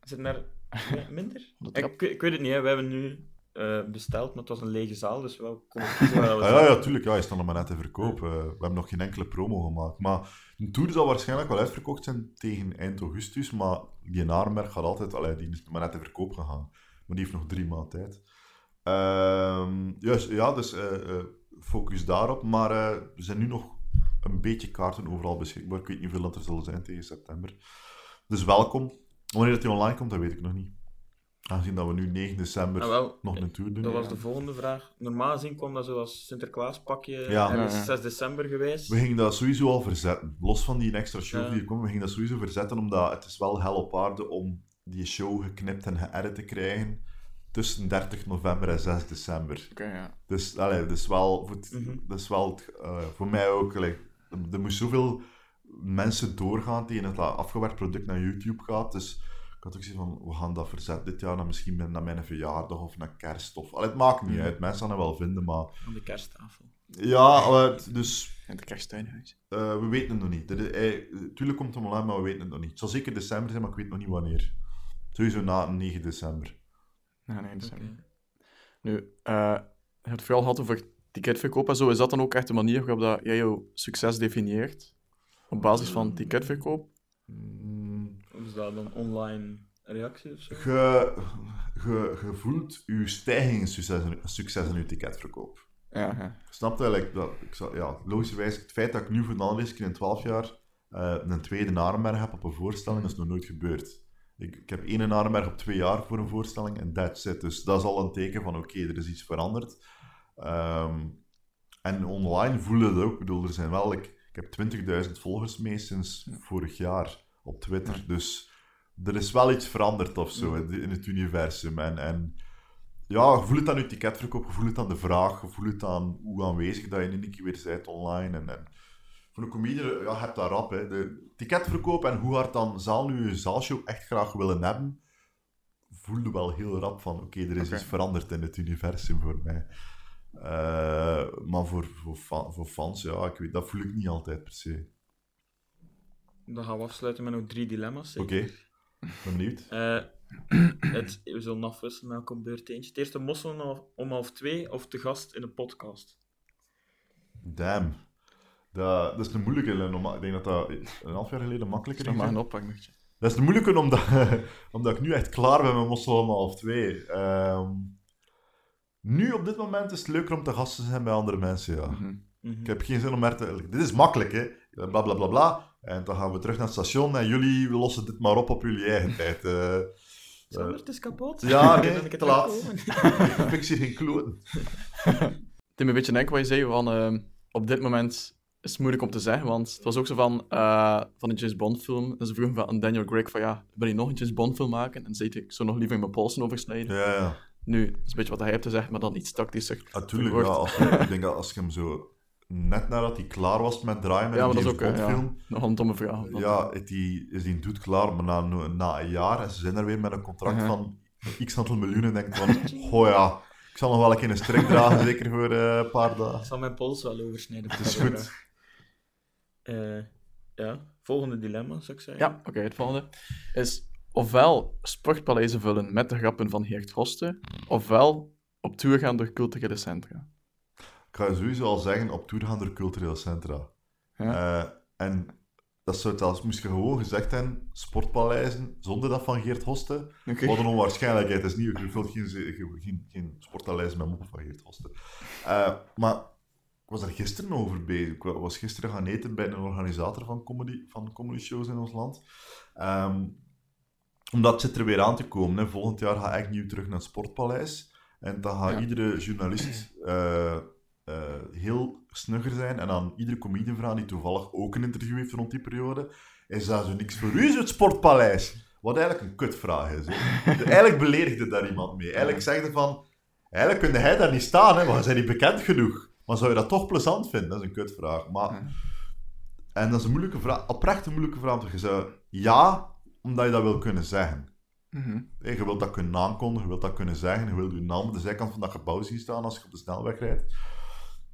[SPEAKER 4] Is het mi- [LAUGHS] minder?
[SPEAKER 5] De
[SPEAKER 4] Ik, ik weet het niet, hè. we hebben nu eh, besteld, maar het was een lege zaal, dus wel we
[SPEAKER 3] Ah, ja,
[SPEAKER 4] zaten.
[SPEAKER 3] ja, tuurlijk. Ja, hij staat nog maar net te verkoop. Eh, we hebben nog geen enkele promo gemaakt. Maar een tour zal waarschijnlijk wel uitverkocht zijn tegen eind augustus. Maar die Narenberg gaat altijd... Allee, die is maar net te verkoop gegaan. Maar die heeft nog drie maanden tijd. Ehm, juist, ja, dus... eh, focus daarop. Maar er zijn nu nog een beetje kaarten overal beschikbaar. Ik weet niet hoeveel dat er zullen zijn tegen september. Dus welkom. Wanneer dat die online komt, dat weet ik nog niet. Aangezien dat we nu 9 december
[SPEAKER 4] Ah, wel,
[SPEAKER 3] nog een tour doen.
[SPEAKER 4] Dat was de volgende vraag. Normaal gezien kwam dat zo als Sinterklaaspakje
[SPEAKER 3] Ja.
[SPEAKER 4] ergens
[SPEAKER 5] Ja, ja.
[SPEAKER 4] 6 december geweest.
[SPEAKER 3] We gingen dat sowieso al verzetten. Los van die extra show
[SPEAKER 4] Ja.
[SPEAKER 3] die er komen, we gingen dat sowieso verzetten, omdat het is wel hel op aarde om die show geknipt en geëdit te krijgen tussen 30 november en 6 december.
[SPEAKER 5] Oké, ja.
[SPEAKER 3] Dus allee, dat is wel, voor, het-
[SPEAKER 4] Mhm.
[SPEAKER 3] dat is wel eh, voor mij ook. allee, er, er moest zoveel mensen doorgaan tegen het afgewerkt product naar YouTube gaat. Dus ik had ook zoiets van, we gaan dat verzetten dit jaar, naar misschien naar naar mijn verjaardag of naar kerst. Of, allee, het maakt niet uit, mensen gaan het wel vinden, maar...
[SPEAKER 4] Aan de kersttafel.
[SPEAKER 3] Ja, allee, dus
[SPEAKER 5] In het kersttuinhuis.
[SPEAKER 3] eh, we weten het nog niet. Is- eh, tuurlijk komt het online, maar we weten het nog niet. Het zal zeker december zijn, maar ik weet nog niet wanneer. Sowieso na 9 december.
[SPEAKER 5] Nee, nee, december.
[SPEAKER 4] Oké.
[SPEAKER 5] Nu, eh, je hebt het vooral gehad over ticketverkoop en zo. Is dat dan ook echt de manier waarop dat jij jouw succes definieert? Op basis van ticketverkoop?
[SPEAKER 3] Mm,
[SPEAKER 4] is dat dan online reactie of zo?
[SPEAKER 3] Je voelt je stijging in succes, succes in je ticketverkoop.
[SPEAKER 5] Ja, ja.
[SPEAKER 3] Snap je eigenlijk? Dat, ik zou, ja, logischerwijs, het feit dat ik nu voor de allereerste keer in 12 jaar eh, een tweede Narenberg heb op een voorstelling, dat is nog nooit gebeurd. Ik, ik heb één Narenberg op twee jaar voor een voorstelling en that's it. Dus dat is al een teken van oké, er is iets veranderd. Ehm, en online voelen het ook. Ik bedoel, er zijn wel... Ik, ik heb 20.000 volgers mee sinds vorig jaar op Twitter. Dus er is wel iets veranderd of zo in, in het universum. En, en ja, je voelt het aan je ticketverkoop, je voelt het aan de vraag, je voelt het aan hoe aanwezig dat je in een keer weer bent online. En, en voor een comedian, ja, je hebt dat rap. Hè. De ticketverkoop en hoe hard dan zaal nu je zaalshow echt graag willen hebben, voelde wel heel rap van, oké, er is iets veranderd in het universum voor mij. Eh, maar voor, voor, voor fans, ja, ik weet, dat voel ik niet altijd per se.
[SPEAKER 4] Dan gaan we afsluiten met nog drie dilemma's.
[SPEAKER 3] Oké, benieuwd.
[SPEAKER 4] Eh, het, we zullen afwisselen met elke beurt eentje. Het eerste mosselen om, om half twee of te gast in een podcast.
[SPEAKER 3] Damn. Dat, dat is een moeilijke. normaal- Ik denk dat dat een half jaar geleden makkelijker is.
[SPEAKER 5] maar een.
[SPEAKER 3] Dat is de moeilijke omdat, [LAUGHS] omdat ik nu echt klaar ben met Mossel om half twee. Ehm, nu op dit moment is het leuker om te gast te zijn bij andere mensen, ja.
[SPEAKER 5] Mhm.
[SPEAKER 4] Mhm.
[SPEAKER 3] Ik heb geen zin om er te... Dit is makkelijk, hè. Bla, bla, bla, bla. En dan gaan we terug naar het station en jullie lossen dit maar op op jullie eigen tijd. eh.
[SPEAKER 4] Sander, het is kapot.
[SPEAKER 3] Ja, nee, [LAUGHS]
[SPEAKER 4] ik het
[SPEAKER 3] te laat. [LAUGHS] ik hier geen kloten. [LAUGHS]
[SPEAKER 5] Me een beetje denken wat je zei van ehm, op dit moment is het moeilijk om te zeggen, want het was ook zo van, eh, van een James Bond film. En ze vroegen van aan Daniel Craig van ja, wil je nog een James Bond film maken? En dan zei ik zou nog liever mijn polsen oversnijden.
[SPEAKER 3] Ja, ja.
[SPEAKER 5] Nu, dat is een beetje wat hij heeft te zeggen, maar dan iets tactischer.
[SPEAKER 3] Natuurlijk, ja. Als je- ik denk dat als je hem zo... Net nadat hij klaar was met draaien met
[SPEAKER 5] Ja,
[SPEAKER 3] een
[SPEAKER 5] maar dat is ook ja,
[SPEAKER 3] film...
[SPEAKER 5] nog een domme vraag.
[SPEAKER 3] Ja, is die, is die doet klaar, maar na, na een jaar en ze zijn er weer met een contract van x aantal miljoenen. Denk ik van, oh ja, ik zal nog wel een keer een strik dragen, zeker voor eh, een paar
[SPEAKER 4] Ik
[SPEAKER 3] dagen.
[SPEAKER 4] zal mijn pols wel oversnijden.
[SPEAKER 3] Het is goed.
[SPEAKER 4] Eh, ja, volgende dilemma, zou ik zeggen.
[SPEAKER 5] Ja, oké, het volgende is ofwel sportpaleizen vullen met de grappen van Geert Hoste, ofwel op tour gaan door culturele centra.
[SPEAKER 3] Ik ga sowieso al zeggen, op tour gaan door culturele centra.
[SPEAKER 5] Ja.
[SPEAKER 3] Eh, en dat zou als moest je gewoon gezegd hebben, sportpaleizen, zonder dat van Geert Hoste.
[SPEAKER 5] Oké.
[SPEAKER 3] Wat een onwaarschijnlijkheid is niet. Je vult geen, geen, geen, sportpaleizen met moppen van Geert Hoste. Eh, maar ik was er gisteren over bezig. Ik was gisteren gaan eten bij een organisator van comedy, van comedy shows in ons land. Ehm, omdat het zit er weer aan te komen. Hè. Volgend jaar ga ik nieuw terug naar het Sportpaleis. En dan gaat
[SPEAKER 5] Ja.
[SPEAKER 3] iedere journalist eh, eh, heel snugger zijn. En dan iedere comedian vragen die toevallig ook een interview heeft rond die periode. Is dat zo niks voor u, is het Sportpaleis? Wat eigenlijk een kutvraag is. Eigenlijk beledigde daar iemand mee. Eigenlijk zegde van... Eigenlijk kunde hij daar niet staan, hè, want hij zijn niet bekend genoeg. Maar zou je dat toch plezant vinden? Dat is een kutvraag. Maar... En dat is een moeilijke vraag. Oprecht een moeilijke vraag. Want je zou... Ja, omdat je dat wil kunnen zeggen.
[SPEAKER 5] Mhm.
[SPEAKER 3] Hey, je wilt dat kunnen aankondigen, je wilt dat kunnen zeggen, je wilt je naam op de zijkant van dat gebouw zien staan als je op de snelweg rijdt.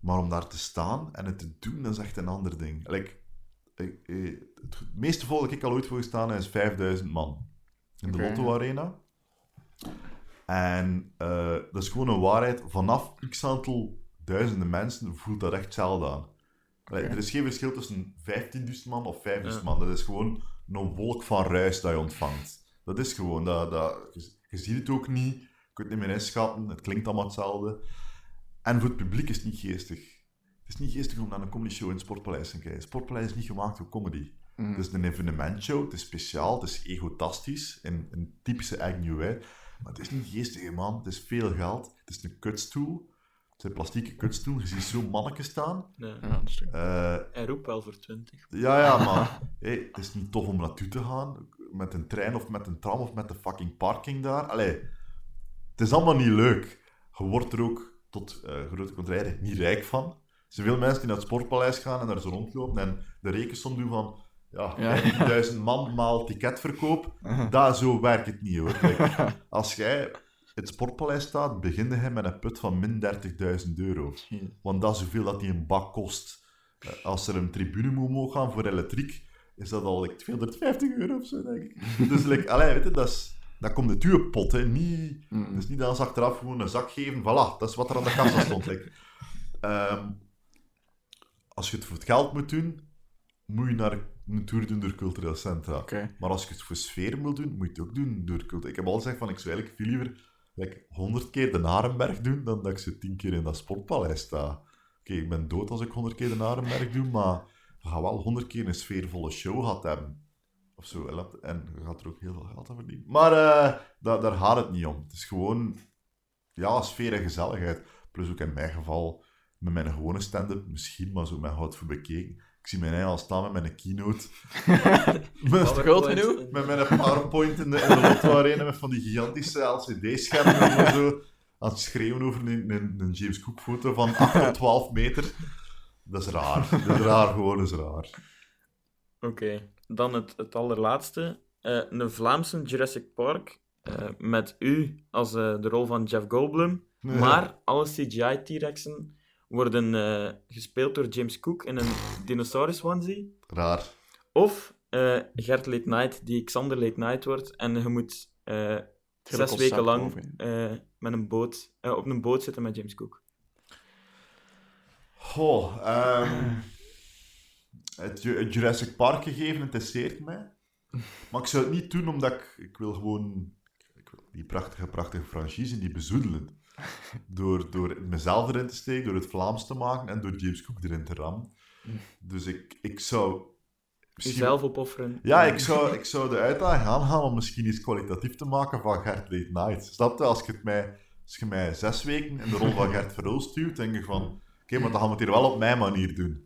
[SPEAKER 3] Maar om daar te staan en het te doen, dat is echt een ander ding. Like, eh, eh, het meeste volk dat ik al ooit voor gestaan heb, is 5000 man. In de
[SPEAKER 5] Oké.
[SPEAKER 3] Lotto Arena. En eh, dat is gewoon een waarheid. Vanaf x aantal duizenden mensen voelt dat echt hetzelfde aan. Like. Er is geen verschil tussen 15.000 man of 5.000
[SPEAKER 4] Ja.
[SPEAKER 3] man. Dat is gewoon een wolk van ruis dat je ontvangt. Dat is gewoon, dat, dat, je, je ziet het ook niet, je kunt het niet meer inschatten, het klinkt allemaal hetzelfde. En voor het publiek is het niet geestig. Het is niet geestig om naar een comedy show in het Sportpaleis te kijken. Het Sportpaleis is niet gemaakt voor comedy.
[SPEAKER 5] Mm.
[SPEAKER 3] Het is een evenementshow, het is speciaal, het is egotastisch, in een typische Agnew way. Maar het is niet geestig, man. Het is veel geld. Het is een kutstoel. Het zijn plastieke kutstoel. Je ziet zo'n manneke staan.
[SPEAKER 4] Nee.
[SPEAKER 5] Ja, dat is toch-
[SPEAKER 3] Eh,
[SPEAKER 4] Hij roept wel voor 20.
[SPEAKER 3] ja, ja, maar [LAUGHS] hey, het is niet tof om naartoe te gaan. Met een trein of met een tram of met de fucking parking daar. Allee, het is allemaal niet leuk. Je wordt er ook tot eh, grote contraire niet rijk van. Er zijn veel mensen die naar het sportpaleis gaan en daar zo rondlopen en de rekensom doen van ja,
[SPEAKER 5] Ja.
[SPEAKER 3] 15.000 man maal ticketverkoop. Dat, zo werkt het niet hoor. Kijk, [LAUGHS] als jij in het sportpaleis staat, begin je met een put van min 30.000 euro. Want dat is zoveel dat die een bak kost. Eh, Als er een tribune moet mogen gaan voor elektriek, is dat al like, 250 euro of zo, denk ik. Dus like, allee, weet je, dat, is, dat komt uw pot, hè. Niet,
[SPEAKER 5] Mm.
[SPEAKER 3] dus niet dat ze achteraf gewoon een zak geven. Voilà, dat is wat er aan de kassa [LAUGHS] stond. like. Ehm, als je het voor het geld moet doen, moet je naar een tour doen door cultureel centra. Maar als je het voor sfeer wil doen, moet je het ook doen door cultuur. Ik heb al gezegd van, ik zou eigenlijk veel liever like, 100 keer de Narenberg doen, dan dat ik ze 10 keer in dat sportpaleis sta. Oké, ik ben dood als ik 100 keer de Narenberg doe, maar je gaat wel 100 keer een sfeervolle show gehad hebben. Of zo, en je gaat er ook heel veel geld aan verdienen. Maar eh, da- daar gaat het niet om. Het is gewoon, ja, sfeer en gezelligheid. Plus ook in mijn geval, met mijn gewone stand-up, misschien, maar zo met hout voor bekeken. Ik zie mij eigen al staan met mijn keynote. [LAUGHS] met,
[SPEAKER 5] groot genoeg?
[SPEAKER 3] met mijn PowerPoint in de, in de Lotto Arena, met van die gigantische LCD-schermen en zo. Aan het schreeuwen over een, een, een James Cook-foto van 8 tot 12 meter. Dat is raar. Dat is raar, gewoon is raar.
[SPEAKER 4] Oké, dan het, het allerlaatste. Eh, een Vlaamse Jurassic Park. eh, met u als eh, de rol van Jeff Goldblum. Maar alle CGI-T-Rexen worden gespeeld door James Cook in een dinosaurus onesie.
[SPEAKER 3] Raar.
[SPEAKER 4] Of Gert Late Night, die Xander Late Night wordt. En je moet zes weken lang met een boot, op een boot zitten met James Cook.
[SPEAKER 3] Goh, ehm, het, Ju- het Jurassic Park gegeven interesseert mij. Maar ik zou het niet doen omdat ik, ik wil gewoon ik wil die prachtige, prachtige franchise, die bezoedelen. Door, door mezelf erin te steken, door het Vlaams te maken en door James Cook erin te rammen. Dus ik, ik zou... misschien-
[SPEAKER 4] Jezelf opofferen.
[SPEAKER 3] Ja, ik zou, ik zou de uitdaging aangaan om misschien iets kwalitatief te maken van Gert Late Night. Snap je? Als je, het mij, als je mij zes weken in de rol van Gert Verhul stuurt, denk ik van... Oké, maar dan gaan we het hier wel op mijn manier doen.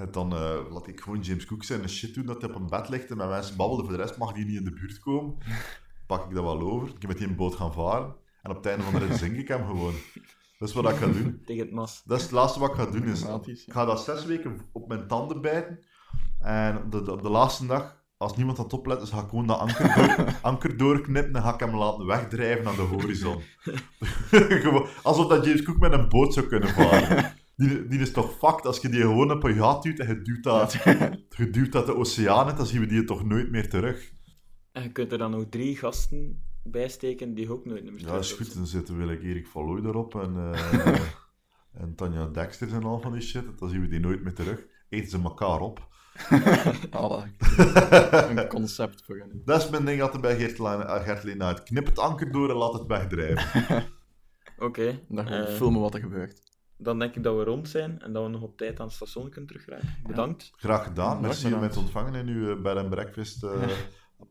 [SPEAKER 3] En dan eh, laat ik gewoon James Cook zijn shit doen dat hij op een bed ligt en met mensen babbelen. Voor de rest mag die niet in de buurt komen. [LAUGHS] Pak ik dat wel over. Ik heb met die een boot gaan varen. En op het einde van de rit zink ik hem gewoon. Dat is wat ik ga doen. [LAUGHS]
[SPEAKER 4] Tegen het mas.
[SPEAKER 3] Dat is het laatste wat ik ga doen. Is,
[SPEAKER 5] Dramatisch, ja.
[SPEAKER 3] ik ga dat zes weken op mijn tanden bijten. En op de, de laatste dag, als niemand aan het opletten is, ga ik gewoon dat anker, door, [LAUGHS] anker doorknippen en ga ik hem laten wegdrijven naar de horizon. Gewoon, Alsof dat James Cook met een boot zou kunnen varen. Die, die is toch fucked als je die gewoon op een gat duwt en je duwt dat, [LAUGHS] je duwt dat de oceaan in, dan zien we die toch nooit meer terug.
[SPEAKER 4] En je kunt er dan nog drie gasten bij steken die ook nooit meer
[SPEAKER 3] Ja, is
[SPEAKER 4] terug
[SPEAKER 3] goed. Dan zitten we like Erik van Looy erop en, eh, [LAUGHS] en Tanja Dexter en al van die shit. Dan zien we die nooit meer terug. Eten ze elkaar op. [LAUGHS]
[SPEAKER 5] Ah, een concept voor hen.
[SPEAKER 3] Dat is mijn ding altijd bij Gert, Laan- eh, Gert Leen uit. Knip het anker door en laat het wegdrijven.
[SPEAKER 4] Oké.
[SPEAKER 5] Dan gewoon
[SPEAKER 4] eh,
[SPEAKER 5] filmen wat er gebeurt.
[SPEAKER 4] Dan denk ik dat we rond zijn en dat we nog op tijd aan het station kunnen terugrijden. Bedankt.
[SPEAKER 3] Graag gedaan.
[SPEAKER 5] Ja,
[SPEAKER 3] Merci om te ontvangen in uw eh, bed and breakfast. eh,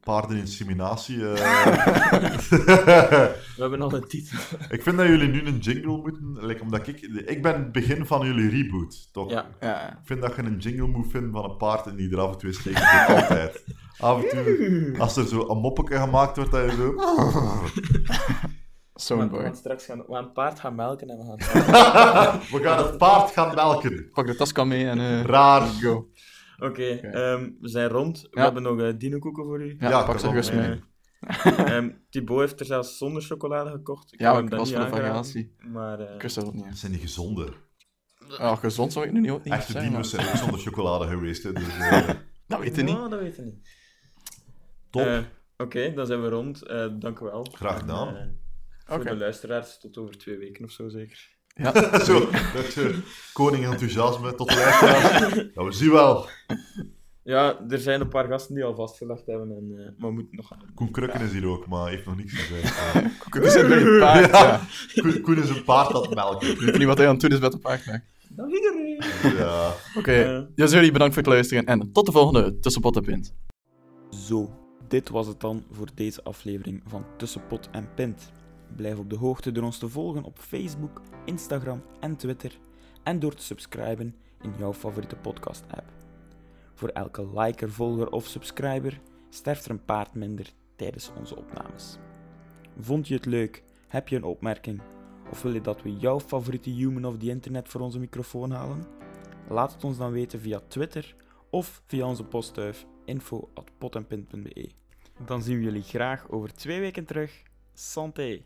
[SPEAKER 3] Paardeninseminatie. eh. [LAUGHS]
[SPEAKER 4] We hebben al een titel.
[SPEAKER 3] ik vind dat jullie nu een jingle moeten. like, omdat ik, ik ben het begin van jullie reboot, toch?
[SPEAKER 4] Ja.
[SPEAKER 5] Ja,
[SPEAKER 3] Ik vind dat je een jingle moet vinden van een paard en die er af en toe steekt. voor altijd. Af en toe, als er zo een moppetje gemaakt wordt, dat je zo... [LAUGHS]
[SPEAKER 4] We
[SPEAKER 5] Soundboy.
[SPEAKER 4] gaan straks gaan, we gaan een paard gaan melken en we gaan... [LAUGHS]
[SPEAKER 3] We gaan het paard gaan melken.
[SPEAKER 5] Pak de taskan mee en eh,
[SPEAKER 3] Raar.
[SPEAKER 5] go.
[SPEAKER 4] Oké, ehm, we zijn rond. We
[SPEAKER 5] Ja.
[SPEAKER 4] hebben nog uh, dinokoeken voor u.
[SPEAKER 5] Ja,
[SPEAKER 3] Ja,
[SPEAKER 5] pak ze gerust mee. [LAUGHS]
[SPEAKER 4] Ehm, Thibaut heeft er zelfs zonder chocolade gekocht. Ik
[SPEAKER 5] Ja,
[SPEAKER 4] hem dat
[SPEAKER 5] was voor de variatie.
[SPEAKER 4] Maar eh,
[SPEAKER 5] Ik wist dat ook niet.
[SPEAKER 3] Zijn die gezonde.
[SPEAKER 5] Ja, gezond zou ik nu niet, niet
[SPEAKER 3] Echte
[SPEAKER 5] zeggen.
[SPEAKER 3] dino's
[SPEAKER 5] maar-
[SPEAKER 3] zijn ook zonder chocolade geweest. Hè, dus, [LAUGHS]
[SPEAKER 5] Dat weet je niet.
[SPEAKER 4] Dat weten we niet.
[SPEAKER 3] top.
[SPEAKER 4] Oké, dan zijn we rond. Eh, dank u wel.
[SPEAKER 3] Graag gedaan.
[SPEAKER 4] En, voor de luisteraars tot over twee weken of zo zeker.
[SPEAKER 5] Ja, [LAUGHS]
[SPEAKER 3] zo, is koning enthousiasme tot de luisteraars. Ja, [LAUGHS] we zien wel.
[SPEAKER 4] Ja, er zijn een paar gasten die al vastgelegd hebben, en, eh, maar we moeten nog.
[SPEAKER 3] Koen Krukken is hier ook, maar heeft nog niks gezegd.
[SPEAKER 5] Zit bij je paard. Ja.
[SPEAKER 3] Koen, Koen is een paard dat melken.
[SPEAKER 5] Ik weet niet wat hij aan het doen is met de paard. maar-
[SPEAKER 4] Dag iedereen.
[SPEAKER 3] Ja.
[SPEAKER 5] Oké,
[SPEAKER 4] Ja.
[SPEAKER 5] dus jullie bedankt voor het luisteren en tot de volgende Tussenpot en Pint.
[SPEAKER 4] Zo, dit was het dan voor deze aflevering van Tussenpot en Pint. Blijf op de hoogte door ons te volgen op Facebook, Instagram en Twitter en door te subscriben in jouw favoriete podcast-app. Voor elke liker, volger of subscriber sterft er een paard minder tijdens onze opnames. Vond je het leuk? Heb je een opmerking? Of wil je dat we jouw favoriete human of the internet voor onze microfoon halen? Laat het ons dan weten via Twitter of via onze postduif info.potenpint.be. Dan zien we jullie graag over twee weken terug. Santé!